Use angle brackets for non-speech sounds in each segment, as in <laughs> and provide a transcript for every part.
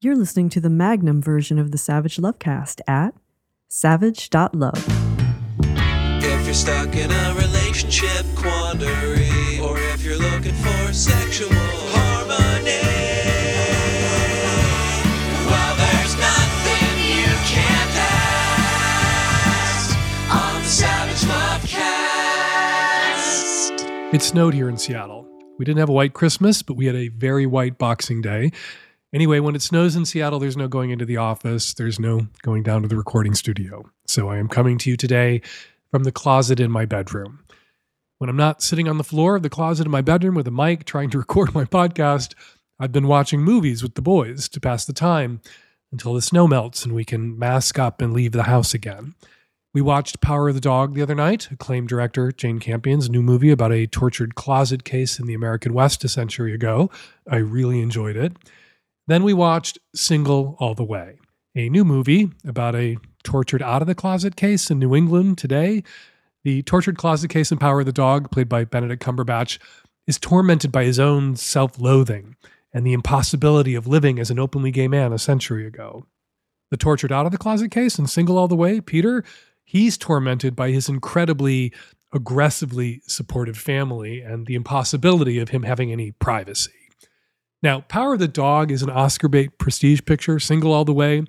You're listening to the Magnum version of the Savage Lovecast at savage.love. If you're stuck in a relationship quandary, or if you're looking for sexual harmony, well, there's nothing you can't ask on the Savage Lovecast. It snowed here in Seattle. We didn't have a white Christmas, but we had a very white Boxing Day. Anyway, when it snows in Seattle, there's no going into the office, there's no going down to the recording studio. So I am coming to you today from the closet in my bedroom. When I'm not sitting on the floor of the closet in my bedroom with a mic trying to record my podcast, I've been watching movies with the boys to pass the time until the snow melts and we can mask up and leave the house again. We watched Power of the Dog the other night, acclaimed director Jane Campion's new movie about a tortured closet case in the American West a century ago. I really enjoyed it. Then we watched Single All the Way, a new movie about a tortured out of the closet case in New England today. The tortured closet case in Power of the Dog, played by Benedict Cumberbatch, is tormented by his own self loathing and the impossibility of living as an openly gay man a century ago. The tortured out of the closet case in Single All the Way, Peter, he's tormented by his incredibly aggressively supportive family and the impossibility of him having any privacy. Now, Power of the Dog is an Oscar bait prestige picture. Single All the Way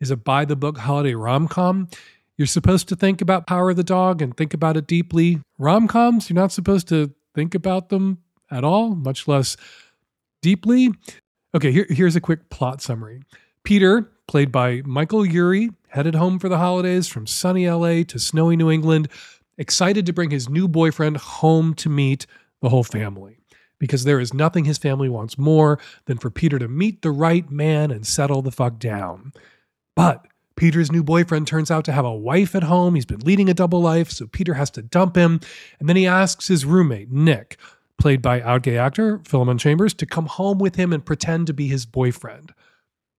is a by the book holiday rom com. You're supposed to think about Power of the Dog and think about it deeply. Rom coms, you're not supposed to think about them at all, much less deeply. Okay, here, here's a quick plot summary. Peter, played by Michael Urie, headed home for the holidays from sunny LA to snowy New England, excited to bring his new boyfriend home to meet the whole family because there is nothing his family wants more than for Peter to meet the right man and settle the fuck down. But Peter's new boyfriend turns out to have a wife at home. He's been leading a double life, so Peter has to dump him. And then he asks his roommate, Nick, played by out gay actor Philemon Chambers, to come home with him and pretend to be his boyfriend.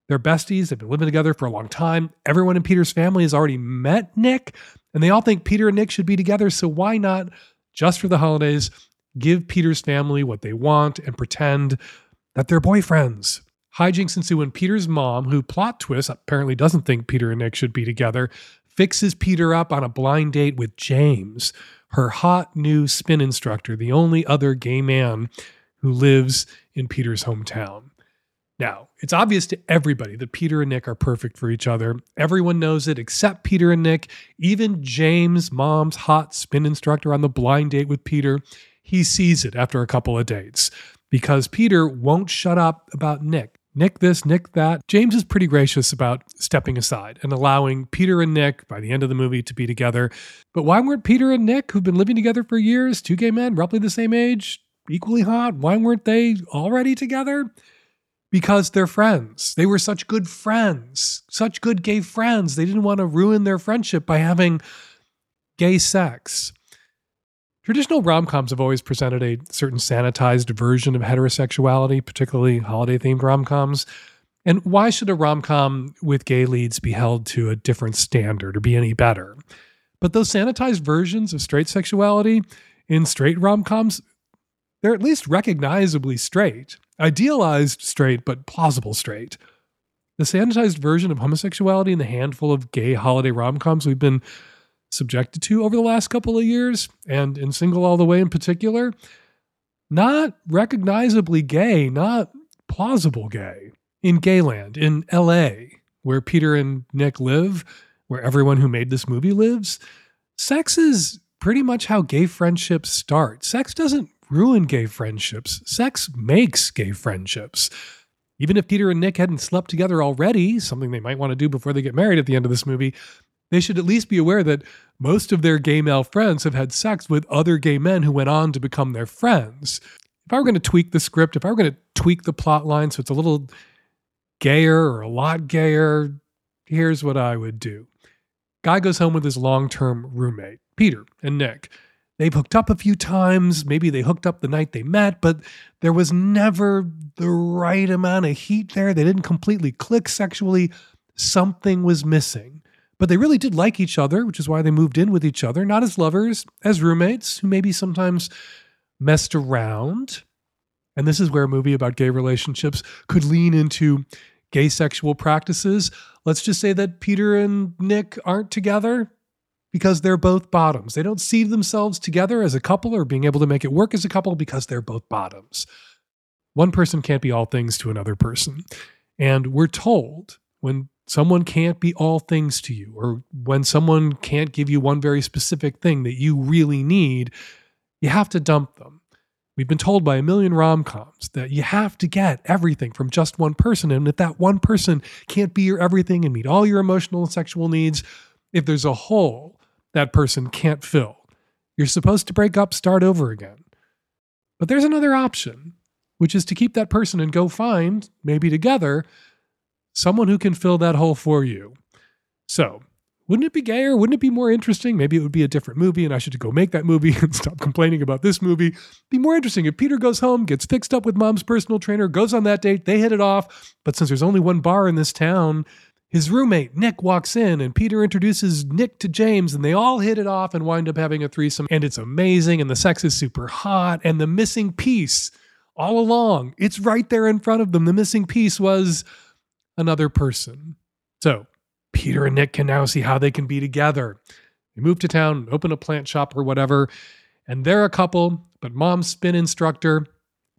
They're besties. They've been living together for a long time. Everyone in Peter's family has already met Nick, and they all think Peter and Nick should be together. So why not, just for the holidays, give Peter's family what they want and pretend that they're boyfriends. Hijinks ensue when Peter's mom, who plot twist apparently doesn't think Peter and Nick should be together, fixes Peter up on a blind date with James, her hot new spin instructor, the only other gay man who lives in Peter's hometown. Now, it's obvious to everybody that Peter and Nick are perfect for each other. Everyone knows it except Peter and Nick. Even James, mom's hot spin instructor on the blind date with Peter, he sees it after a couple of dates because Peter won't shut up about Nick. Nick this, Nick that. James is pretty gracious about stepping aside and allowing Peter and Nick by the end of the movie to be together. But why weren't Peter and Nick, who've been living together for years, two gay men, roughly the same age, equally hot, why weren't they already together? Because they're friends. They were such good friends, such good gay friends. They didn't want to ruin their friendship by having gay sex. Traditional rom coms have always presented a certain sanitized version of heterosexuality, particularly holiday themed rom coms. And why should a rom com with gay leads be held to a different standard or be any better? But those sanitized versions of straight sexuality in straight rom coms, they're at least recognizably straight, idealized straight, but plausible straight. The sanitized version of homosexuality in the handful of gay holiday rom coms we've been subjected to over the last couple of years, and in Single All the Way in particular, not recognizably gay, not plausible gay. In Gayland, in LA, where Peter and Nick live, where everyone who made this movie lives, sex is pretty much how gay friendships start. Sex doesn't ruin gay friendships, sex makes gay friendships. Even if Peter and Nick hadn't slept together already, something they might want to do before they get married at the end of this movie, they should at least be aware that most of their gay male friends have had sex with other gay men who went on to become their friends. If I were going to tweak the script, if I were going to tweak the plot line so it's a little gayer or a lot gayer, here's what I would do. Guy goes home with his long term roommate, Peter and Nick. They've hooked up a few times. Maybe they hooked up the night they met, but there was never the right amount of heat there. They didn't completely click sexually. Something was missing. But they really did like each other, which is why they moved in with each other, not as lovers, as roommates who maybe sometimes messed around. And this is where a movie about gay relationships could lean into gay sexual practices, let's just say that Peter and Nick aren't together because they're both bottoms. They don't see themselves together as a couple or being able to make it work as a couple because they're both bottoms. One person can't be all things to another person. And we're told when someone can't be all things to you, or when someone can't give you one very specific thing that you really need, you have to dump them. We've been told by a million rom coms that you have to get everything from just one person, and that that one person can't be your everything and meet all your emotional and sexual needs. If there's a hole that person can't fill, you're supposed to break up, start over again. But there's another option, which is to keep that person and go find, maybe together, someone who can fill that hole for you. So, wouldn't it be gayer? Wouldn't it be more interesting? Maybe it would be a different movie and I should go make that movie <laughs> and stop complaining about this movie. Be more interesting if Peter goes home, gets fixed up with mom's personal trainer, goes on that date, they hit it off. But since there's only one bar in this town, his roommate, Nick, walks in and Peter introduces Nick to James and they all hit it off and wind up having a threesome. And it's amazing and the sex is super hot. And the missing piece all along, it's right there in front of them. The missing piece was another person. So Peter and Nick can now see how they can be together. They move to town, open a plant shop or whatever, and they're a couple, but mom's spin instructor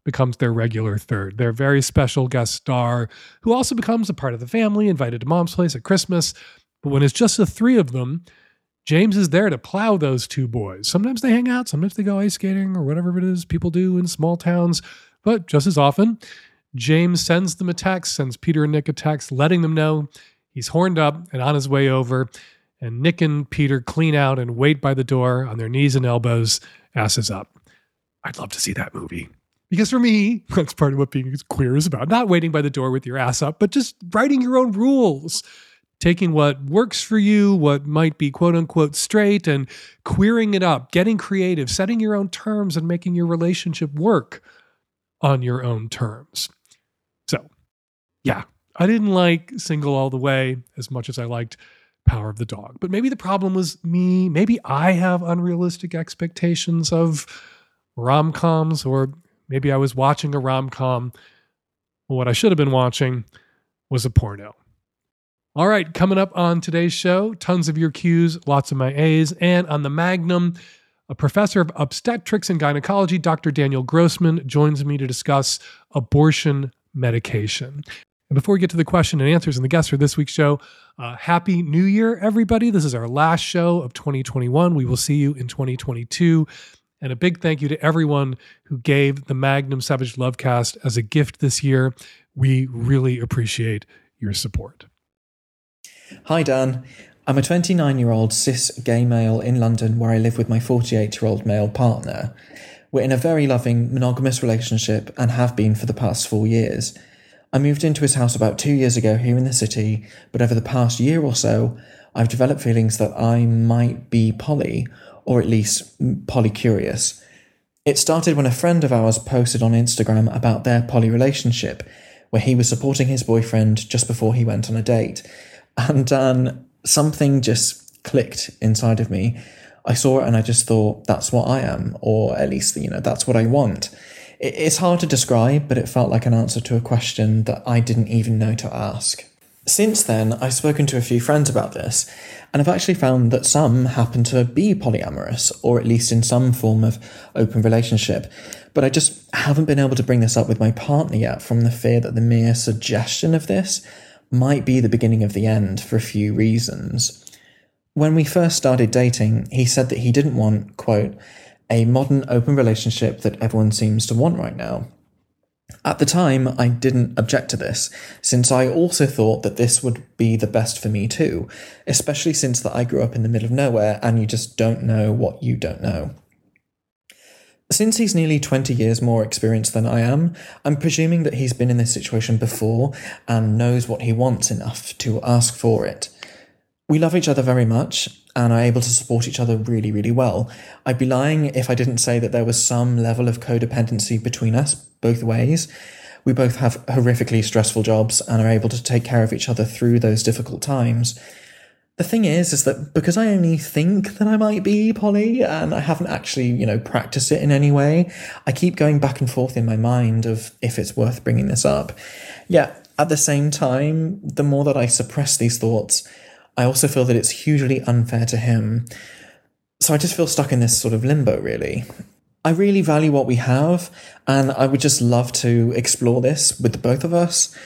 becomes their regular third, their very special guest star, who also becomes a part of the family, invited to mom's place at Christmas. But when it's just the three of them, James is there to plow those two boys. Sometimes they hang out, sometimes they go ice skating or whatever it is people do in small towns. But just as often, James sends them a text, sends Peter and Nick a text, letting them know he's horned up and on his way over. And Nick and Peter clean out and wait by the door on their knees and elbows, asses up. I'd love to see that movie. Because for me, <laughs> that's part of what being queer is about. Not waiting by the door with your ass up, but just writing your own rules. Taking what works for you, what might be quote unquote straight, and queering it up, getting creative, setting your own terms, and making your relationship work on your own terms. Yeah, I didn't like Single All the Way as much as I liked Power of the Dog. But maybe the problem was me. Maybe I have unrealistic expectations of rom coms, or maybe I was watching a rom com. What I should have been watching was a porno. All right, coming up on today's show, tons of your Q's, lots of my A's, and on the Magnum, a professor of obstetrics and gynecology, Dr. Daniel Grossman, joins me to discuss abortion medication. And before we get to the question and answers and the guests for this week's show, uh, Happy New Year, everybody. This is our last show of 2021. We will see you in 2022. And a big thank you to everyone who gave the Magnum Savage Lovecast as a gift this year. We really appreciate your support. Hi, Dan. I'm a 29 year old cis gay male in London where I live with my 48 year old male partner. We're in a very loving, monogamous relationship and have been for the past four years. I moved into his house about two years ago here in the city, but over the past year or so, I've developed feelings that I might be poly, or at least polycurious. It started when a friend of ours posted on Instagram about their poly relationship, where he was supporting his boyfriend just before he went on a date. And Dan, something just clicked inside of me. I saw it and I just thought, that's what I am, or at least, you know, that's what I want. It's hard to describe, but it felt like an answer to a question that I didn't even know to ask. Since then, I've spoken to a few friends about this, and I've actually found that some happen to be polyamorous, or at least in some form of open relationship. But I just haven't been able to bring this up with my partner yet from the fear that the mere suggestion of this might be the beginning of the end for a few reasons. When we first started dating, he said that he didn't want, quote, a modern open relationship that everyone seems to want right now. At the time, I didn't object to this, since I also thought that this would be the best for me too, especially since that I grew up in the middle of nowhere and you just don't know what you don't know. Since he's nearly 20 years more experienced than I am, I'm presuming that he's been in this situation before and knows what he wants enough to ask for it. We love each other very much and are able to support each other really, really well. I'd be lying if I didn't say that there was some level of codependency between us, both ways. We both have horrifically stressful jobs and are able to take care of each other through those difficult times. The thing is, is that because I only think that I might be poly and I haven't actually, you know, practiced it in any way, I keep going back and forth in my mind of if it's worth bringing this up. Yeah, At the same time, the more that I suppress these thoughts, I also feel that it's hugely unfair to him. So I just feel stuck in this sort of limbo, really. I really value what we have, and I would just love to explore this with the both of us.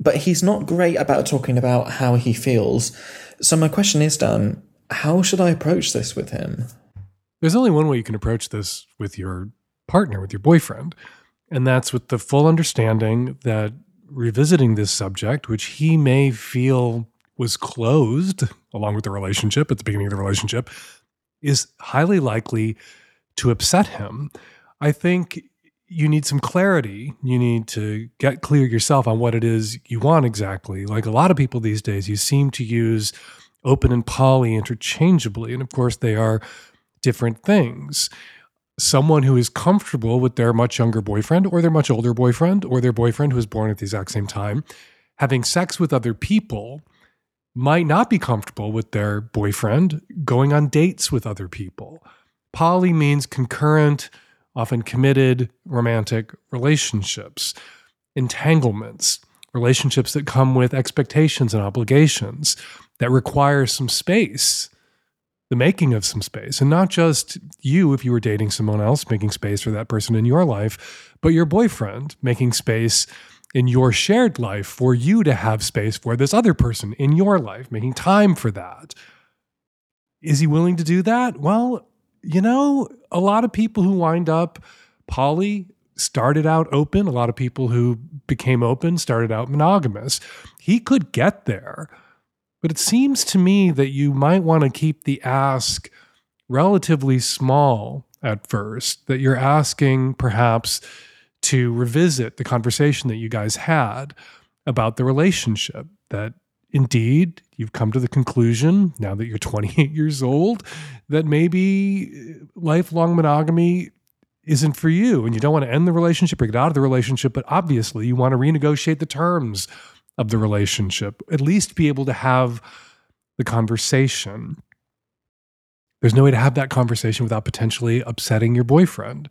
But he's not great about talking about how he feels. So my question is, Dan, how should I approach this with him? There's only one way you can approach this with your partner, with your boyfriend, and that's with the full understanding that revisiting this subject, which he may feel was closed along with the relationship at the beginning of the relationship, is highly likely to upset him. I think you need some clarity. You need to get clear yourself on what it is you want exactly. Like a lot of people these days, you seem to use open and poly interchangeably. And of course, they are different things. Someone who is comfortable with their much younger boyfriend or their much older boyfriend or their boyfriend who was born at the exact same time having sex with other people might not be comfortable with their boyfriend going on dates with other people. Poly means concurrent, often committed romantic relationships, entanglements, relationships that come with expectations and obligations that require some space, the making of some space. And not just you, if you were dating someone else, making space for that person in your life, but your boyfriend making space in your shared life for you to have space for this other person in your life, making time for that. Is he willing to do that? Well, you know, a lot of people who wind up poly started out open. A lot of people who became open started out monogamous. He could get there. But it seems to me that you might want to keep the ask relatively small at first, that you're asking perhaps to revisit the conversation that you guys had about the relationship. That indeed you've come to the conclusion, now that you're <laughs> 28 years old, that maybe uh, lifelong monogamy isn't for you and you don't want to end the relationship or get out of the relationship, but obviously you want to renegotiate the terms of the relationship, at least be able to have the conversation. There's no way to have that conversation without potentially upsetting your boyfriend.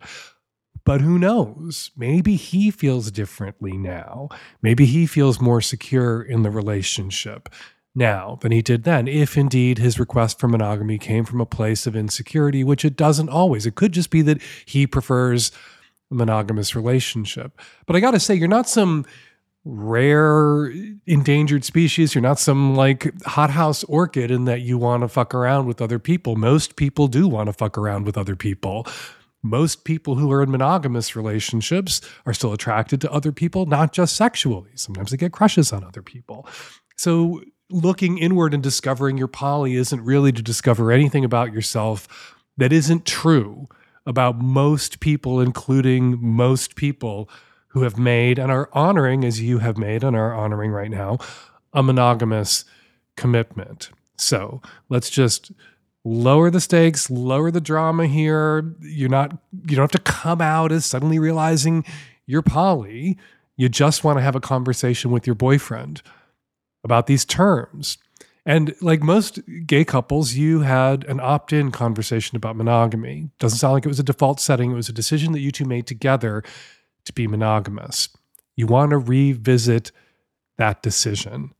But who knows? Maybe he feels differently now. Maybe he feels more secure in the relationship now than he did then, if indeed his request for monogamy came from a place of insecurity, which it doesn't always. It could just be that he prefers a monogamous relationship. But I got to say, you're not some rare endangered species. You're not some like hothouse orchid in that you want to fuck around with other people. Most people do want to fuck around with other people most people who are in monogamous relationships are still attracted to other people, not just sexually. Sometimes they get crushes on other people. So, looking inward and discovering your poly isn't really to discover anything about yourself that isn't true about most people, including most people who have made and are honoring, as you have made and are honoring right now, a monogamous commitment. So, let's just lower the stakes, lower the drama here. You're not you don't have to come out as suddenly realizing you're poly. You just want to have a conversation with your boyfriend about these terms. And like most gay couples, you had an opt in conversation about monogamy. Doesn't sound like it was a default setting. It was a decision that you two made together to be monogamous. You want to revisit that decision,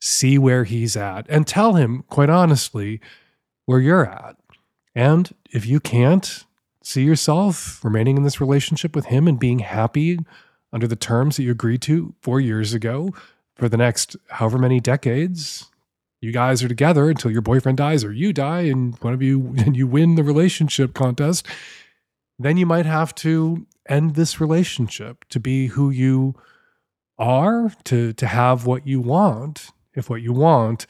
see where he's at, and tell him, quite honestly, where you're at. And if you can't see yourself remaining in this relationship with him and being happy under the terms that you agreed to four years ago for the next however many decades, you guys are together until your boyfriend dies or you die and one of you <laughs> and you win the relationship contest, then you might have to end this relationship to be who you are, to to have what you want, if what you want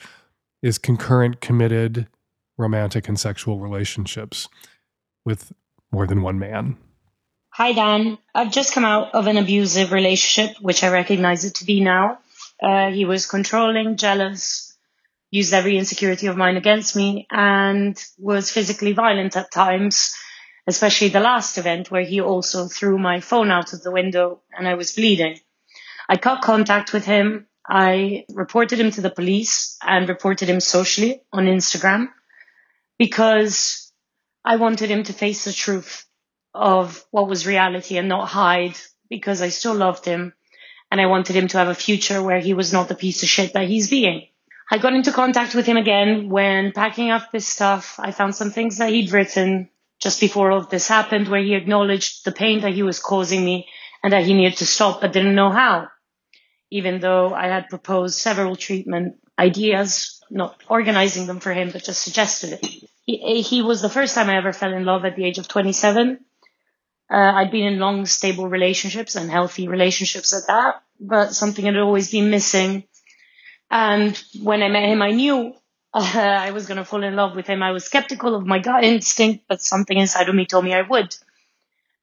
is concurrent committed romantic and sexual relationships with more than one man. Hi, Dan. I've just come out of an abusive relationship, which I recognize it to be now. Uh, he was controlling, jealous, used every insecurity of mine against me, and was physically violent at times, especially the last event where he also threw my phone out of the window and I was bleeding. I cut contact with him. I reported him to the police and reported him socially on Instagram because I wanted him to face the truth of what was reality and not hide because I still loved him and I wanted him to have a future where he was not the piece of shit that he's being. I got into contact with him again when packing up his stuff. I found some things that he'd written just before all this happened where he acknowledged the pain that he was causing me and that he needed to stop but didn't know how. Even though I had proposed several treatment ideas, not organizing them for him, but just suggested it. He, he was the first time I ever fell in love at the age of 27. Uh, I'd been in long, stable relationships and healthy relationships at that, but something had always been missing. And when I met him, I knew uh, I was going to fall in love with him. I was skeptical of my gut instinct, but something inside of me told me I would.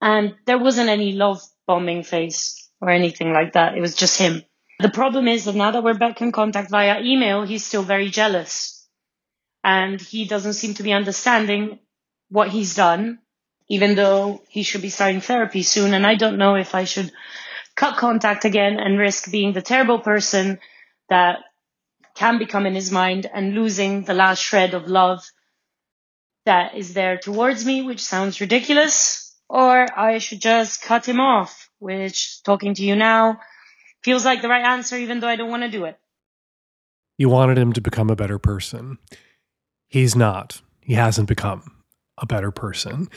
And there wasn't any love bombing phase or anything like that. It was just him. The problem is that now that we're back in contact via email, he's still very jealous. And he doesn't seem to be understanding what he's done even though he should be starting therapy soon. And I don't know if I should cut contact again and risk being the terrible person that can become in his mind and losing the last shred of love that is there towards me, which sounds ridiculous, or I should just cut him off, which talking to you now feels like the right answer, even though I don't want to do it. You wanted him to become a better person. He's not. He hasn't become a better person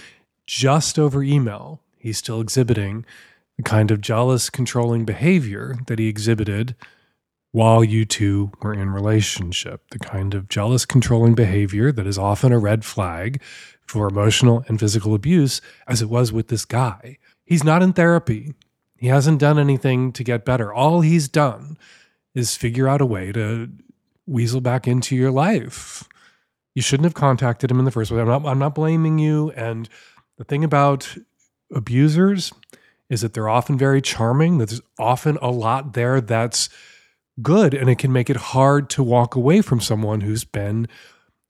just over email, he's still exhibiting the kind of jealous, controlling behavior that he exhibited while you two were in relationship. The kind of jealous, controlling behavior that is often a red flag for emotional and physical abuse, as it was with this guy. He's not in therapy. He hasn't done anything to get better. All he's done is figure out a way to weasel back into your life. You shouldn't have contacted him in the first place. I'm not, I'm not blaming you. And the thing about abusers is that they're often very charming. There's often a lot there that's good, and it can make it hard to walk away from someone who's been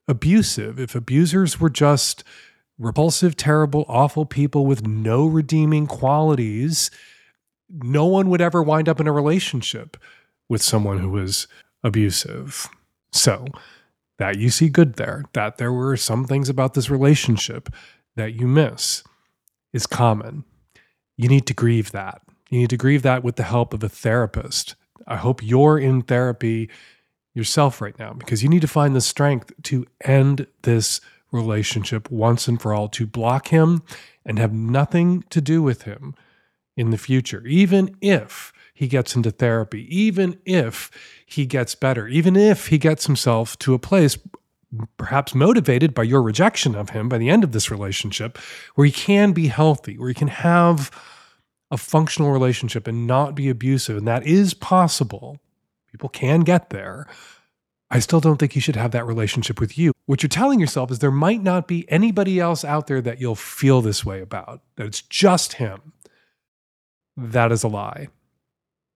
abusive. If abusers were just repulsive, terrible, awful people with no redeeming qualities, no one would ever wind up in a relationship with someone who was abusive. So, that you see good there, that there were some things about this relationship that you miss is common. You need to grieve that. You need to grieve that with the help of a therapist. I hope you're in therapy yourself right now because you need to find the strength to end this relationship once and for all, to block him and have nothing to do with him in the future, even if he gets into therapy, even if he gets better, even if he gets himself to a place perhaps motivated by your rejection of him by the end of this relationship, where he can be healthy, where he can have a functional relationship and not be abusive. And that is possible. People can get there. I still don't think you should have that relationship with you. What you're telling yourself is there might not be anybody else out there that you'll feel this way about, that it's just him. That is a lie.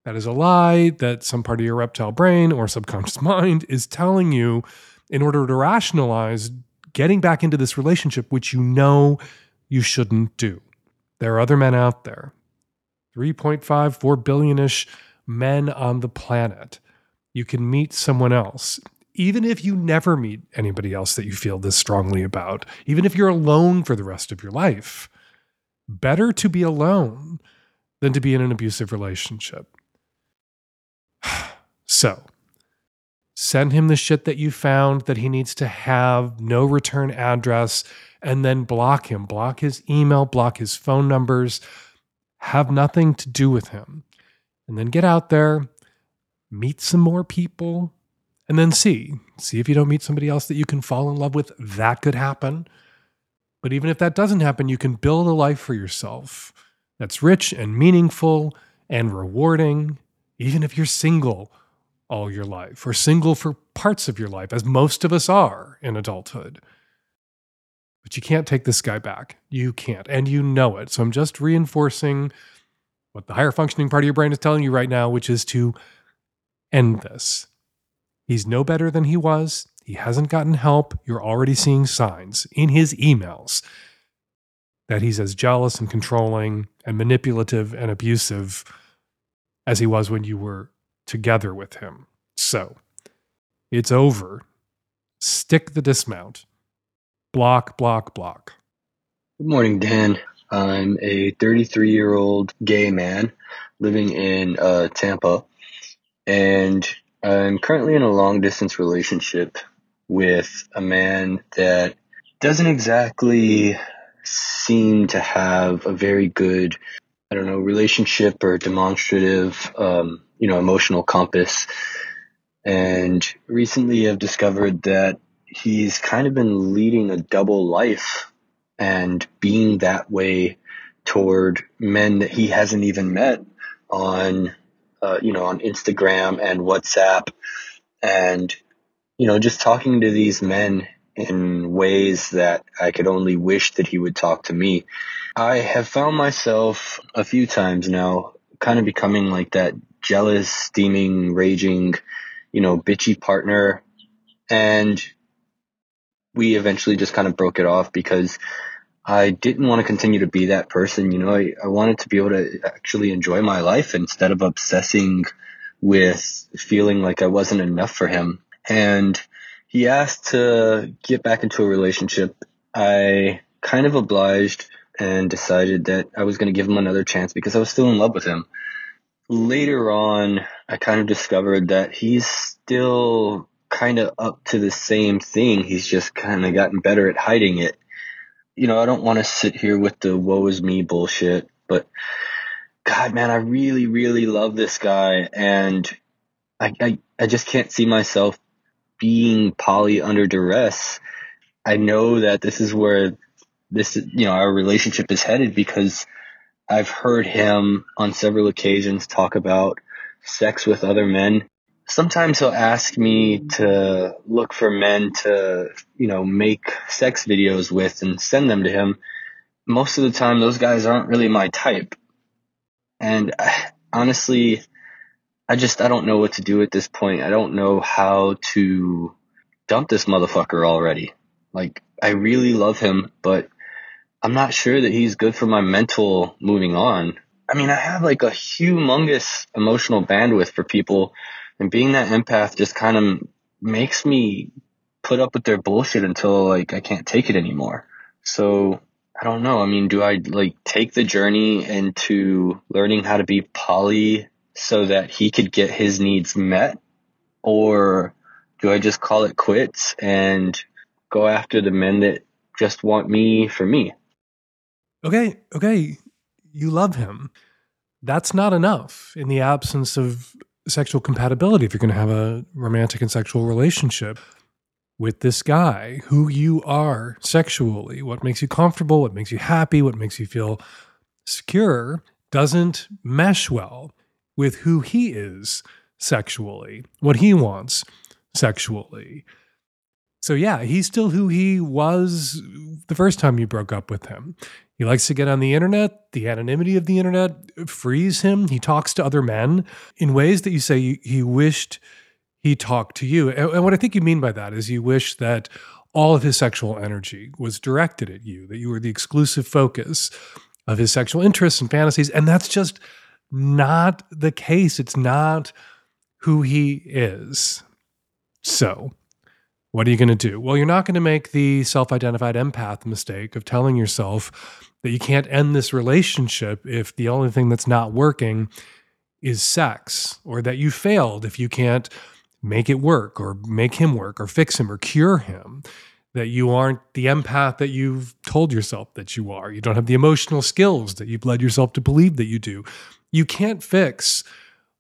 That is a lie that some part of your reptile brain or subconscious <laughs> mind is telling you in order to rationalize getting back into this relationship, which you know you shouldn't do. There are other men out there 3.5, 4 billion ish men on the planet. You can meet someone else. Even if you never meet anybody else that you feel this strongly about, even if you're alone for the rest of your life, better to be alone than to be in an abusive relationship. <sighs> So, send him the shit that you found that he needs to have, no return address, and then block him. Block his email, block his phone numbers, have nothing to do with him. And then get out there, meet some more people, and then see. See if you don't meet somebody else that you can fall in love with. That could happen. But even if that doesn't happen, you can build a life for yourself that's rich and meaningful and rewarding, even if you're single all your life or single for parts of your life, as most of us are in adulthood. But you can't take this guy back. You can't. And you know it. So I'm just reinforcing what the higher functioning part of your brain is telling you right now, which is to end this. He's no better than he was. He hasn't gotten help. You're already seeing signs in his emails that he's as jealous and controlling and manipulative and abusive as he was when you were together with him. So it's over. Stick the dismount. Block, block, block. Good morning, Dan. I'm a 33 year old gay man living in uh, Tampa, and I'm currently in a long distance relationship with a man that doesn't exactly seem to have a very good, I don't know, relationship or demonstrative, um, you know, emotional compass. And recently I've discovered that he's kind of been leading a double life and being that way toward men that he hasn't even met on, uh, you know, on Instagram and WhatsApp and, you know, just talking to these men in ways that I could only wish that he would talk to me. I have found myself a few times now kind of becoming like that jealous, steaming, raging, you know, bitchy partner. And we eventually just kind of broke it off because I didn't want to continue to be that person. You know, I, I wanted to be able to actually enjoy my life instead of obsessing with feeling like I wasn't enough for him. And he asked to get back into a relationship. I kind of obliged and decided that I was going to give him another chance because I was still in love with him. Later on, I kind of discovered that he's still kind of up to the same thing. He's just kind of gotten better at hiding it. You know, I don't want to sit here with the woe is me bullshit, but God, man, I really, really love this guy and I, I, I just can't see myself being poly under duress. I know that this is where this, you know, our relationship is headed because I've heard him on several occasions talk about sex with other men sometimes he'll ask me to look for men to, you know, make sex videos with and send them to him. Most of the time, those guys aren't really my type. And uh, <sighs> honestly, I just, I don't know what to do at this point. I don't know how to dump this motherfucker already. Like, I really love him, but I'm not sure that he's good for my mental moving on. I mean, I have like a humongous emotional bandwidth for people and being that empath just kind of makes me put up with their bullshit until like I can't take it anymore. So I don't know. I mean, do I like take the journey into learning how to be poly so that he could get his needs met? Or do I just call it quits and go after the men that just want me for me? Okay, okay. You love him. That's not enough in the absence of sexual compatibility if you're going to have a romantic and sexual relationship with this guy, who you are sexually, what makes you comfortable, what makes you happy, what makes you feel secure, doesn't mesh well with who he is sexually, what he wants sexually. So, yeah, he's still who he was the first time you broke up with him. He likes to get on the internet. The anonymity of the internet frees him. He talks to other men in ways that you say he wished he talked to you. And what I think you mean by that is you wish that all of his sexual energy was directed at you, that you were the exclusive focus of his sexual interests and fantasies. And that's just not the case. It's not who he is. So, what are you going to do? Well, you're not going to make the self identified empath mistake of telling yourself that you can't end this relationship if the only thing that's not working is sex, or that you failed if you can't make it work, or make him work, or fix him, or cure him. That you aren't the empath that you've told yourself that you are. You don't have the emotional skills that you've led yourself to believe that you do. You can't fix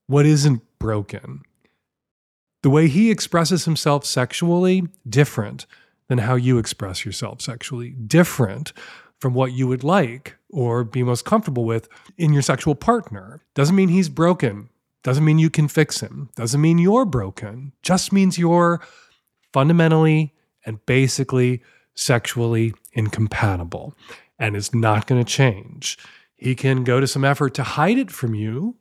what isn't broken. The way he expresses himself sexually, different than how you express yourself sexually, different from what you would like or be most comfortable with in your sexual partner. Doesn't mean he's broken. Doesn't mean you can fix him. Doesn't mean you're broken. Just means you're fundamentally and basically sexually incompatible. And it's not going to change. He can go to some effort to hide it from you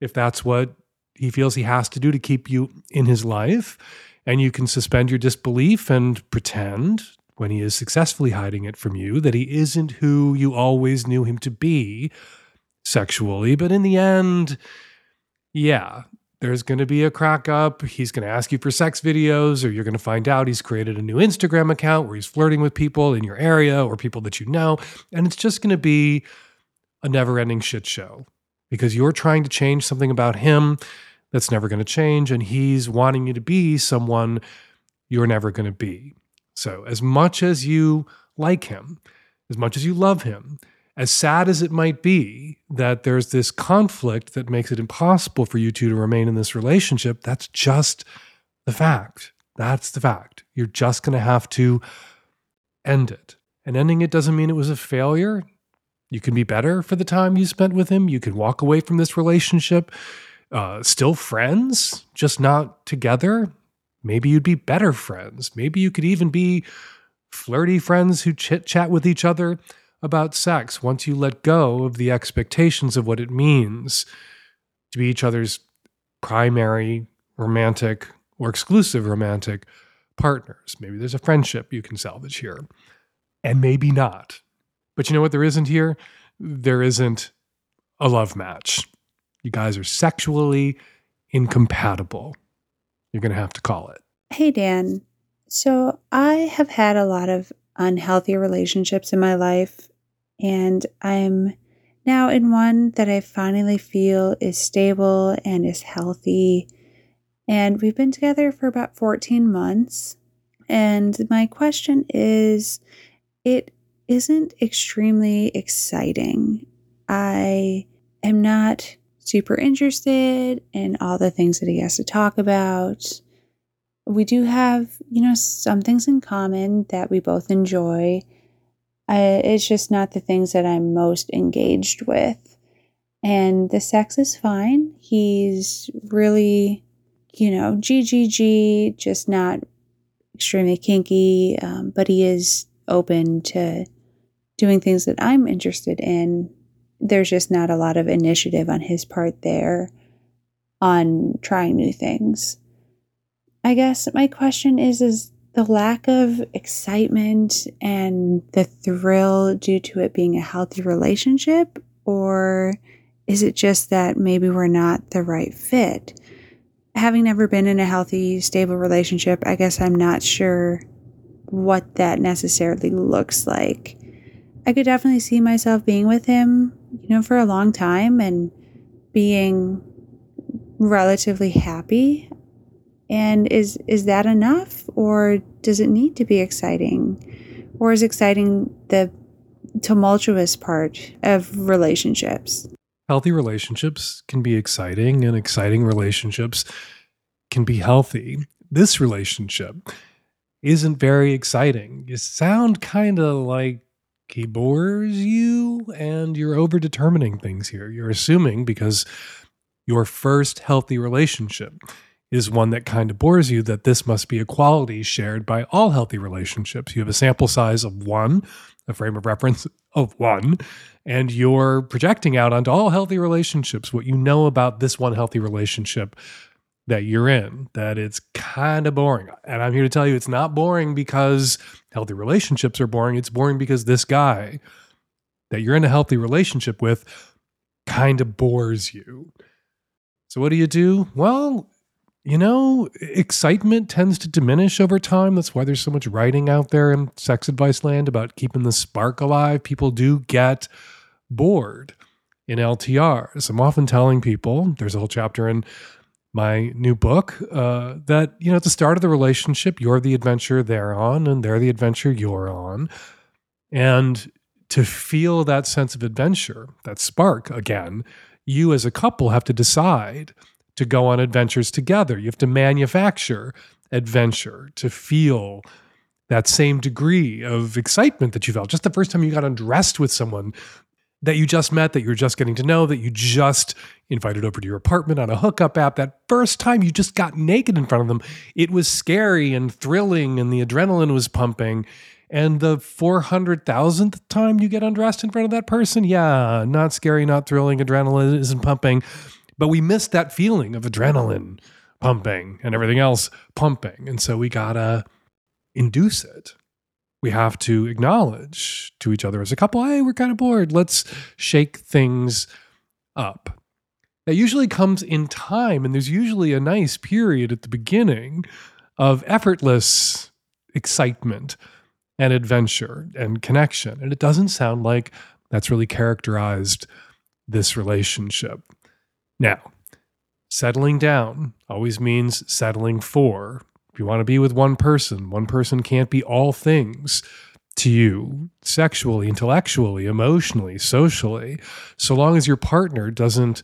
if that's what he feels he has to do to keep you in his life. And you can suspend your disbelief and pretend when he is successfully hiding it from you that he isn't who you always knew him to be sexually. But in the end, yeah, there's going to be a crack up. He's going to ask you for sex videos, or you're going to find out he's created a new Instagram account where he's flirting with people in your area or people that you know. And it's just going to be a never ending shit show because you're trying to change something about him that's never going to change. And he's wanting you to be someone you're never going to be. So, as much as you like him, as much as you love him, as sad as it might be that there's this conflict that makes it impossible for you two to remain in this relationship, that's just the fact. That's the fact. You're just going to have to end it. And ending it doesn't mean it was a failure. You can be better for the time you spent with him. You can walk away from this relationship, uh, still friends, just not together. Maybe you'd be better friends. Maybe you could even be flirty friends who chit chat with each other about sex once you let go of the expectations of what it means to be each other's primary romantic or exclusive romantic partners. Maybe there's a friendship you can salvage here, and maybe not. But you know what there isn't here? There isn't a love match. You guys are sexually incompatible. You're going to have to call it. Hey, Dan. So I have had a lot of unhealthy relationships in my life, and I'm now in one that I finally feel is stable and is healthy. And we've been together for about 14 months. And my question is it isn't extremely exciting. I am not super interested in all the things that he has to talk about. We do have, you know, some things in common that we both enjoy. I, it's just not the things that I'm most engaged with. And the sex is fine. He's really, you know, GGG, just not extremely kinky, um, but he is open to doing things that I'm interested in. There's just not a lot of initiative on his part there on trying new things. I guess my question is is the lack of excitement and the thrill due to it being a healthy relationship or is it just that maybe we're not the right fit? Having never been in a healthy, stable relationship, I guess I'm not sure what that necessarily looks like. I could definitely see myself being with him, you know, for a long time and being relatively happy. And is is that enough or does it need to be exciting? Or is exciting the tumultuous part of relationships? Healthy relationships can be exciting and exciting relationships can be healthy. This relationship isn't very exciting. You sound kind of like he bores you and you're over determining things here. You're assuming because your first healthy relationship is one that kind of bores you that this must be a quality shared by all healthy relationships. You have a sample size of one, a frame of reference <laughs> of one, and you're projecting out onto all healthy relationships what you know about this one healthy relationship that you're in, that it's kind of boring. And I'm here to tell you it's not boring because healthy relationships are boring. It's boring because this guy that you're in a healthy relationship with kind of bores you. So, what do you do? Well, you know, excitement tends to diminish over time. That's why there's so much writing out there in sex advice land about keeping the spark alive. People do get bored in LTRs. I'm often telling people, there's a whole chapter in my new book uh, that you know at the start of the relationship you're the adventure they're on and they're the adventure you're on and to feel that sense of adventure that spark again you as a couple have to decide to go on adventures together you have to manufacture adventure to feel that same degree of excitement that you felt just the first time you got undressed with someone that you just met, that you're just getting to know, that you just invited over to your apartment on a hookup app. That first time you just got naked in front of them, it was scary and thrilling, and the adrenaline was pumping. And the 400,000th time you get undressed in front of that person, yeah, not scary, not thrilling, adrenaline isn't pumping. But we missed that feeling of adrenaline pumping and everything else pumping. And so we gotta induce it we have to acknowledge to each other as a couple hey we're kind of bored let's shake things up that usually comes in time, and there's usually a nice period at the beginning of effortless excitement and adventure and connection. And it doesn't sound like that's really characterized this relationship. Now, settling down always means settling for. If you want to be with one person, one person can't be all things to you sexually, intellectually, emotionally, socially, so long as your partner doesn't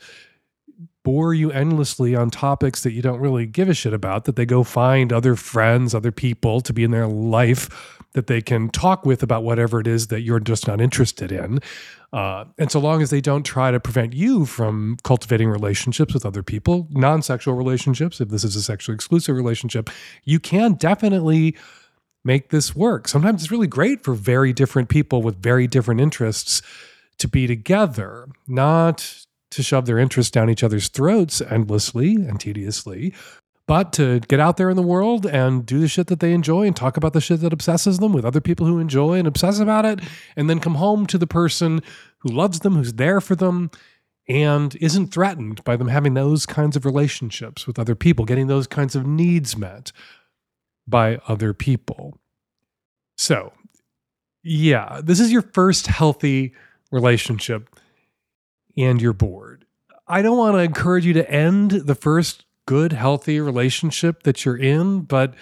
bore you endlessly on topics that you don't really give a shit about, that they go find other friends, other people to be in their life that they can talk with about whatever it is that you're just not interested in. Uh, and so long as they don't try to prevent you from cultivating relationships with other people, non sexual relationships, if this is a sexually exclusive relationship, you can definitely make this work. Sometimes it's really great for very different people with very different interests to be together, not to shove their interests down each other's throats endlessly and tediously, but to get out there in the world and do the shit that they enjoy and talk about the shit that obsesses them with other people who enjoy and obsess about it, and then come home to the person who loves them, who's there for them, and isn't threatened by them having those kinds of relationships with other people, getting those kinds of needs met by other people. So, yeah, this is your first healthy relationship and you're bored. I don't want to encourage you to end the first good, healthy relationship that you're in, but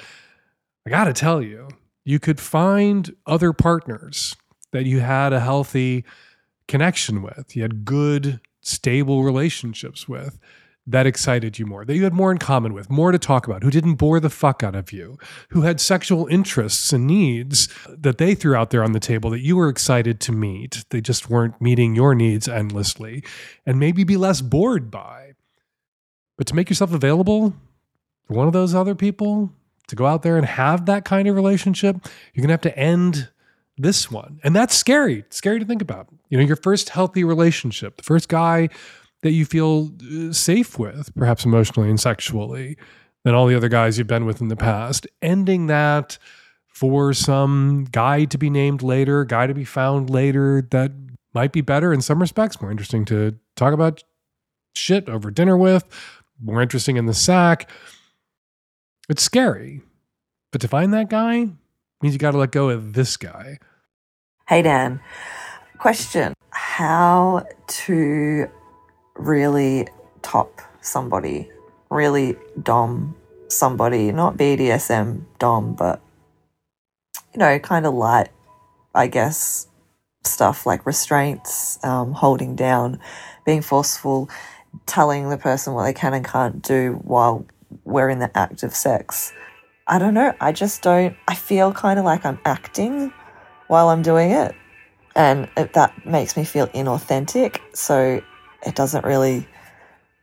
I got to tell you, you could find other partners that you had a healthy connection with, you had good, stable relationships with that excited you more, that you had more in common with, more to talk about, who didn't bore the fuck out of you, who had sexual interests and needs that they threw out there on the table that you were excited to meet. They just weren't meeting your needs endlessly and maybe be less bored by. But to make yourself available for one of those other people, to go out there and have that kind of relationship, you're going to have to end this one. And that's scary. It's scary to think about. You know, your first healthy relationship, the first guy that you feel uh, safe with, perhaps emotionally and sexually, than all the other guys you've been with in the past. Ending that for some guy to be named later, guy to be found later that might be better in some respects, more interesting to talk about shit over dinner with, more interesting in the sack. It's scary. But to find that guy means you got to let go of this guy. Hey, Dan. Question How to really top somebody, really dom somebody, not BDSM dom, but you know, kind of light, I guess, stuff like restraints, um, holding down, being forceful, telling the person what they can and can't do while we're in the act of sex. I don't know. I just don't, I feel kind of like I'm acting while I'm doing it. And it, that makes me feel inauthentic. So it doesn't really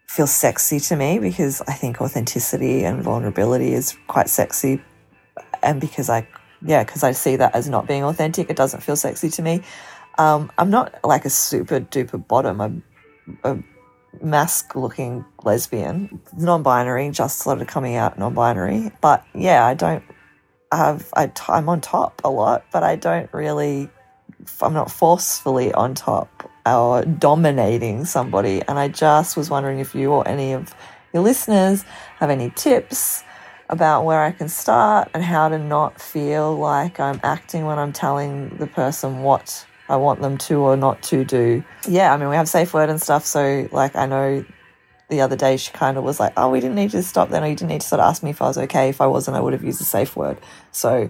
feel sexy to me because I think authenticity and vulnerability is quite sexy. And because I, yeah, because I see that as not being authentic, it doesn't feel sexy to me. Um, I'm not like a super duper bottom. I'm masc looking lesbian, non binary, just sort of coming out non binary. But yeah, I don't have, I'm on top a lot, but I don't really, I'm not forcefully on top or dominating somebody. And I just was wondering if you or any of your listeners have any tips about where I can start and how to not feel like I'm acting when I'm telling the person what I want them to or not to do. Yeah, I mean, we have safe word and stuff. So, like, I know the other day she kind of was like, oh, we didn't need to stop then, or you didn't need to sort of ask me if I was okay. If I wasn't, I would have used a safe word. So,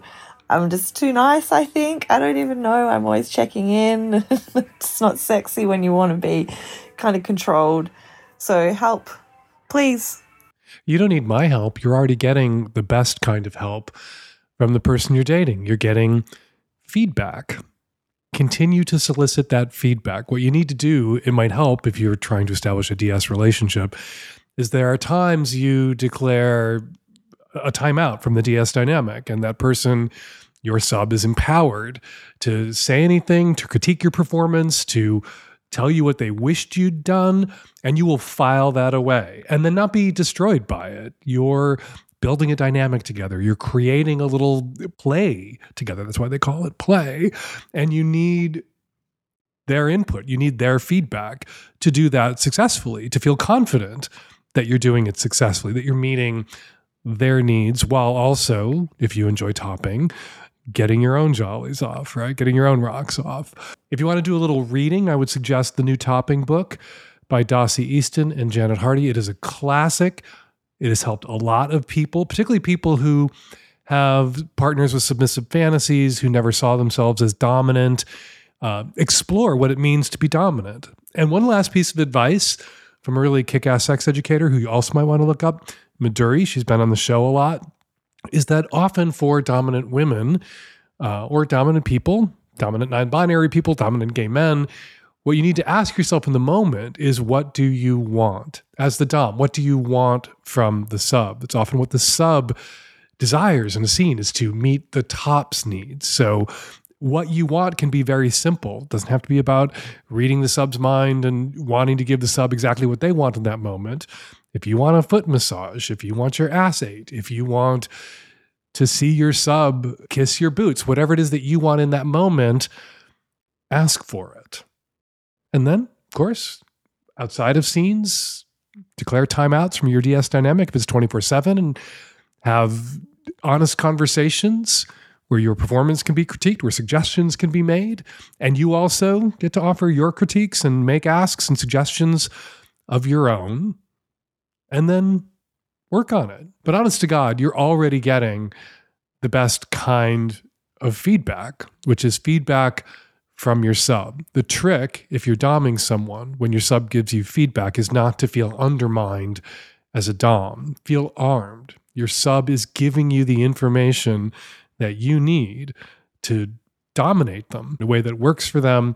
I'm just too nice, I think. I don't even know. I'm always checking in. <laughs> it's not sexy when you want to be kind of controlled. So help, please. You don't need my help. You're already getting the best kind of help from the person you're dating. You're getting feedback. Continue to solicit that feedback. What you need to do, it might help if you're trying to establish a DS relationship, is there are times you declare a timeout from the DS dynamic, and that person, your sub, is empowered to say anything, to critique your performance, to tell you what they wished you'd done, and you will file that away and then not be destroyed by it. You're building a dynamic together. You're creating a little play together. That's why they call it play. And you need their input. You need their feedback to do that successfully, to feel confident that you're doing it successfully, that you're meeting their needs while also, if you enjoy topping, getting your own jollies off, right? Getting your own rocks off. If you want to do a little reading, I would suggest the new topping book by Dossie Easton and Janet Hardy. It is a classic. It has helped a lot of people, particularly people who have partners with submissive fantasies, who never saw themselves as dominant. Uh, explore what it means to be dominant. And one last piece of advice from a really kick ass sex educator who you also might want to look up, Midori, she's been on the show a lot, is that often for dominant women uh, or dominant people, dominant non binary people, dominant gay men, what you need to ask yourself in the moment is what do you want as the Dom? What do you want from the sub? It's often what the sub desires in a scene is to meet the top's needs. So what you want can be very simple. It doesn't have to be about reading the sub's mind and wanting to give the sub exactly what they want in that moment. If you want a foot massage, if you want your ass ate, if you want to see your sub kiss your boots, whatever it is that you want in that moment, ask for it. And then, of course, outside of scenes, declare timeouts from your DS dynamic if it's 24 7 and have honest conversations where your performance can be critiqued, where suggestions can be made. And you also get to offer your critiques and make asks and suggestions of your own, and then work on it. But honest to God, you're already getting the best kind of feedback, which is feedback from your sub. The trick, if you're doming someone, when your sub gives you feedback, is not to feel undermined as a dom. Feel armed. Your sub is giving you the information that you need to dominate them in a way that works for them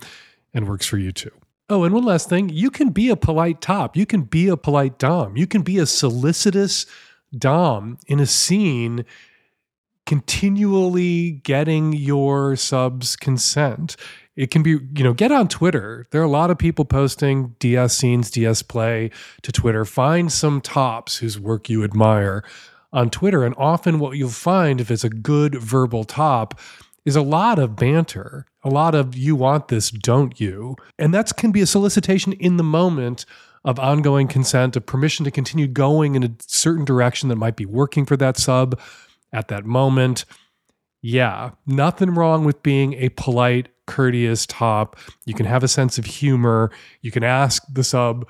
and works for you too. Oh, and one last thing you can be a polite top, you can be a polite Dom, you can be a solicitous Dom in a scene continually getting your subs consent. It can be, you know, get on Twitter. There are a lot of people posting DS scenes, DS play to Twitter. Find some tops whose work you admire on Twitter. And often what you'll find if it's a good verbal top is a lot of banter, a lot of you want this, don't you? And that can be a solicitation in the moment of ongoing consent, of permission to continue going in a certain direction that might be working for that sub at that moment. Yeah, nothing wrong with being a polite, courteous top. You can have a sense of humor. You can ask the sub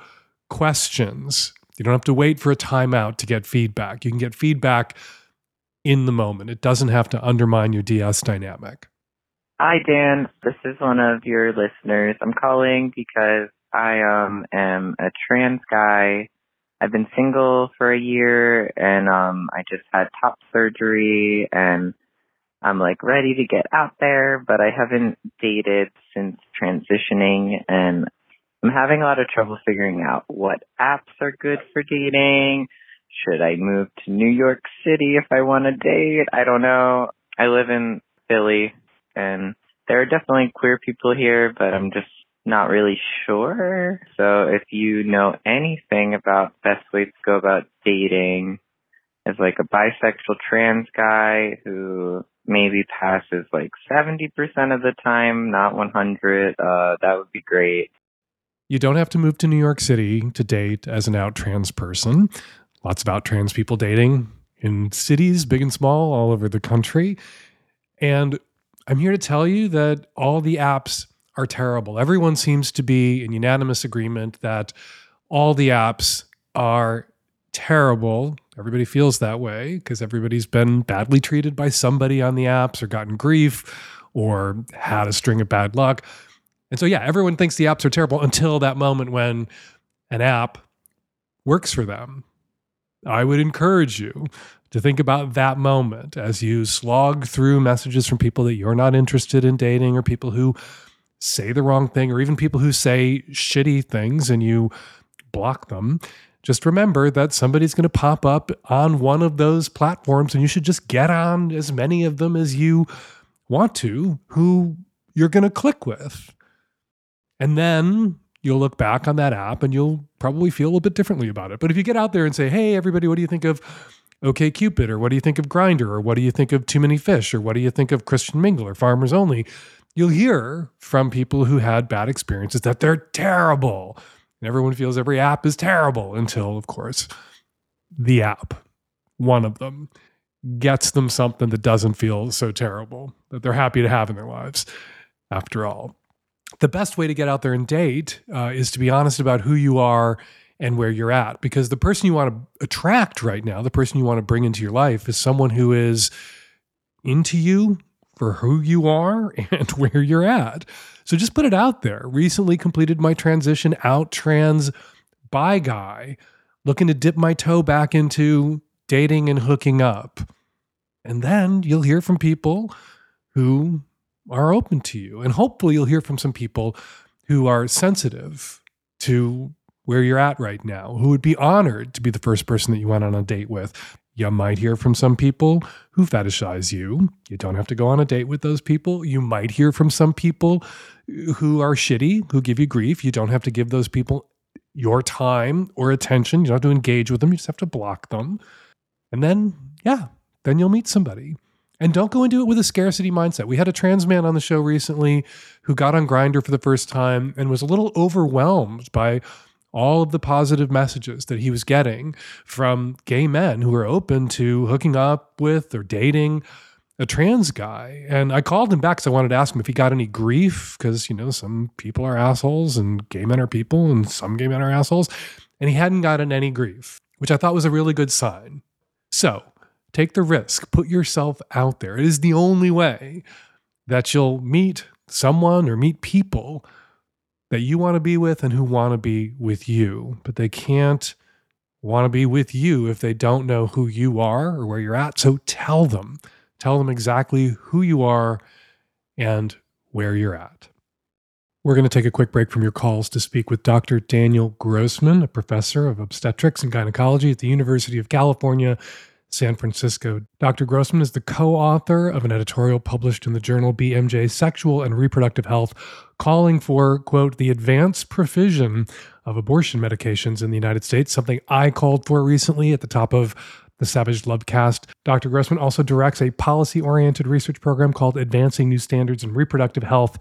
questions you don't have to wait for a timeout to get feedback. You can get feedback in the moment. It doesn't have to undermine your DS dynamic. Hi, Dan. This is one of your listeners. I'm calling because I um, am a trans guy. I've been single for a year and um, I just had top surgery and I'm like ready to get out there, but I haven't dated since transitioning and I'm having a lot of trouble figuring out what apps are good for dating. Should I move to New York City if I want to date? I don't know. I live in Philly and there are definitely queer people here, but I'm just not really sure. So if you know anything about best ways to go about dating as like a bisexual trans guy who maybe passes like 70% of the time, not 100, uh, that would be great. You don't have to move to New York City to date as an out trans person. Lots of out trans people dating in cities, big and small, all over the country. And I'm here to tell you that all the apps are terrible. Everyone seems to be in unanimous agreement that all the apps are terrible. Everybody feels that way because everybody's been badly treated by somebody on the apps or gotten grief or had a string of bad luck. And so, yeah, everyone thinks the apps are terrible until that moment when an app works for them. I would encourage you to think about that moment as you slog through messages from people that you're not interested in dating or people who say the wrong thing or even people who say shitty things and you block them. Just remember that somebody's going to pop up on one of those platforms and you should just get on as many of them as you want to who you're going to click with. And then you'll look back on that app and you'll probably feel a bit differently about it. But if you get out there and say, hey, everybody, what do you think of OkCupid? Or what do you think of Grindr? Or what do you think of Too Many Fish? Or what do you think of Christian Mingle or Farmers Only? you'll hear from people who had bad experiences that they're terrible. And everyone feels every app is terrible until, of course, the app, one of them, gets them something that doesn't feel so terrible that they're happy to have in their lives after all. The best way to get out there and date uh, is to be honest about who you are and where you're at because the person you want to attract right now, the person you want to bring into your life is someone who is into you for who you are <laughs> and where you're at. So just put it out there. Recently completed my transition out trans bi guy, looking to dip my toe back into dating and hooking up. And then you'll hear from people who are open to you. And hopefully you'll hear from some people who are sensitive to where you're at right now, who would be honored to be the first person that you went on a date with. You might hear from some people who fetishize you. You don't have to go on a date with those people. You might hear from some people who are shitty, who give you grief. You don't have to give those people your time or attention. You don't have to engage with them. You just have to block them. And then, yeah, then you'll meet somebody. And don't go into it with a scarcity mindset. We had a trans man on the show recently who got on Grindr for the first time and was a little overwhelmed by all of the positive messages that he was getting from gay men who were open to hooking up with or dating a trans guy. And I called him back because I wanted to ask him if he got any grief because, you know, some people are assholes and gay men are people and some gay men are assholes. And he hadn't gotten any grief, which I thought was a really good sign. So take the risk, put yourself out there. It is the only way that you'll meet someone or meet people that you want to be with and who want to be with you, but they can't want to be with you if they don't know who you are or where you're at. So tell them, tell them exactly who you are and where you're at. We're going to take a quick break from your calls to speak with Dr. Daniel Grossman, a professor of obstetrics and gynecology at the University of California, San Francisco. Dr. Grossman is the co author of an editorial published in the journal BMJ Sexual and Reproductive Health, calling for, quote, the advanced provision of abortion medications in the United States, something I called for recently at the top of the Savage Lovecast. Dr. Grossman also directs a policy oriented research program called Advancing New Standards in Reproductive Health,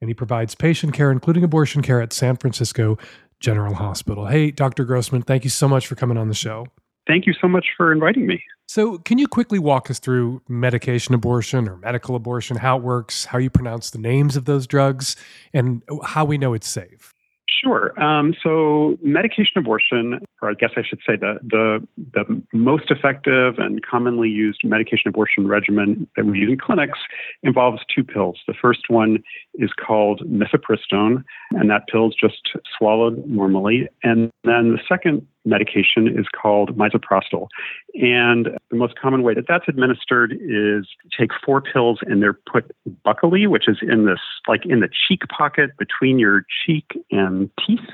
and he provides patient care, including abortion care, at San Francisco General Hospital. Hey, Dr. Grossman, thank you so much for coming on the show thank you so much for inviting me. So, can you quickly walk us through medication abortion or medical abortion, how it works, how you pronounce the names of those drugs, and how we know it's safe? Sure. Um, so, medication abortion, or I guess I should say the, the the most effective and commonly used medication abortion regimen that we use in clinics involves two pills. The first one is called mifepristone, and that pill is just swallowed normally. And then the second medication is called misoprostol. And the most common way that that's administered is take four pills and they're put buccally, which is in this, like in the cheek pocket between your cheek and teeth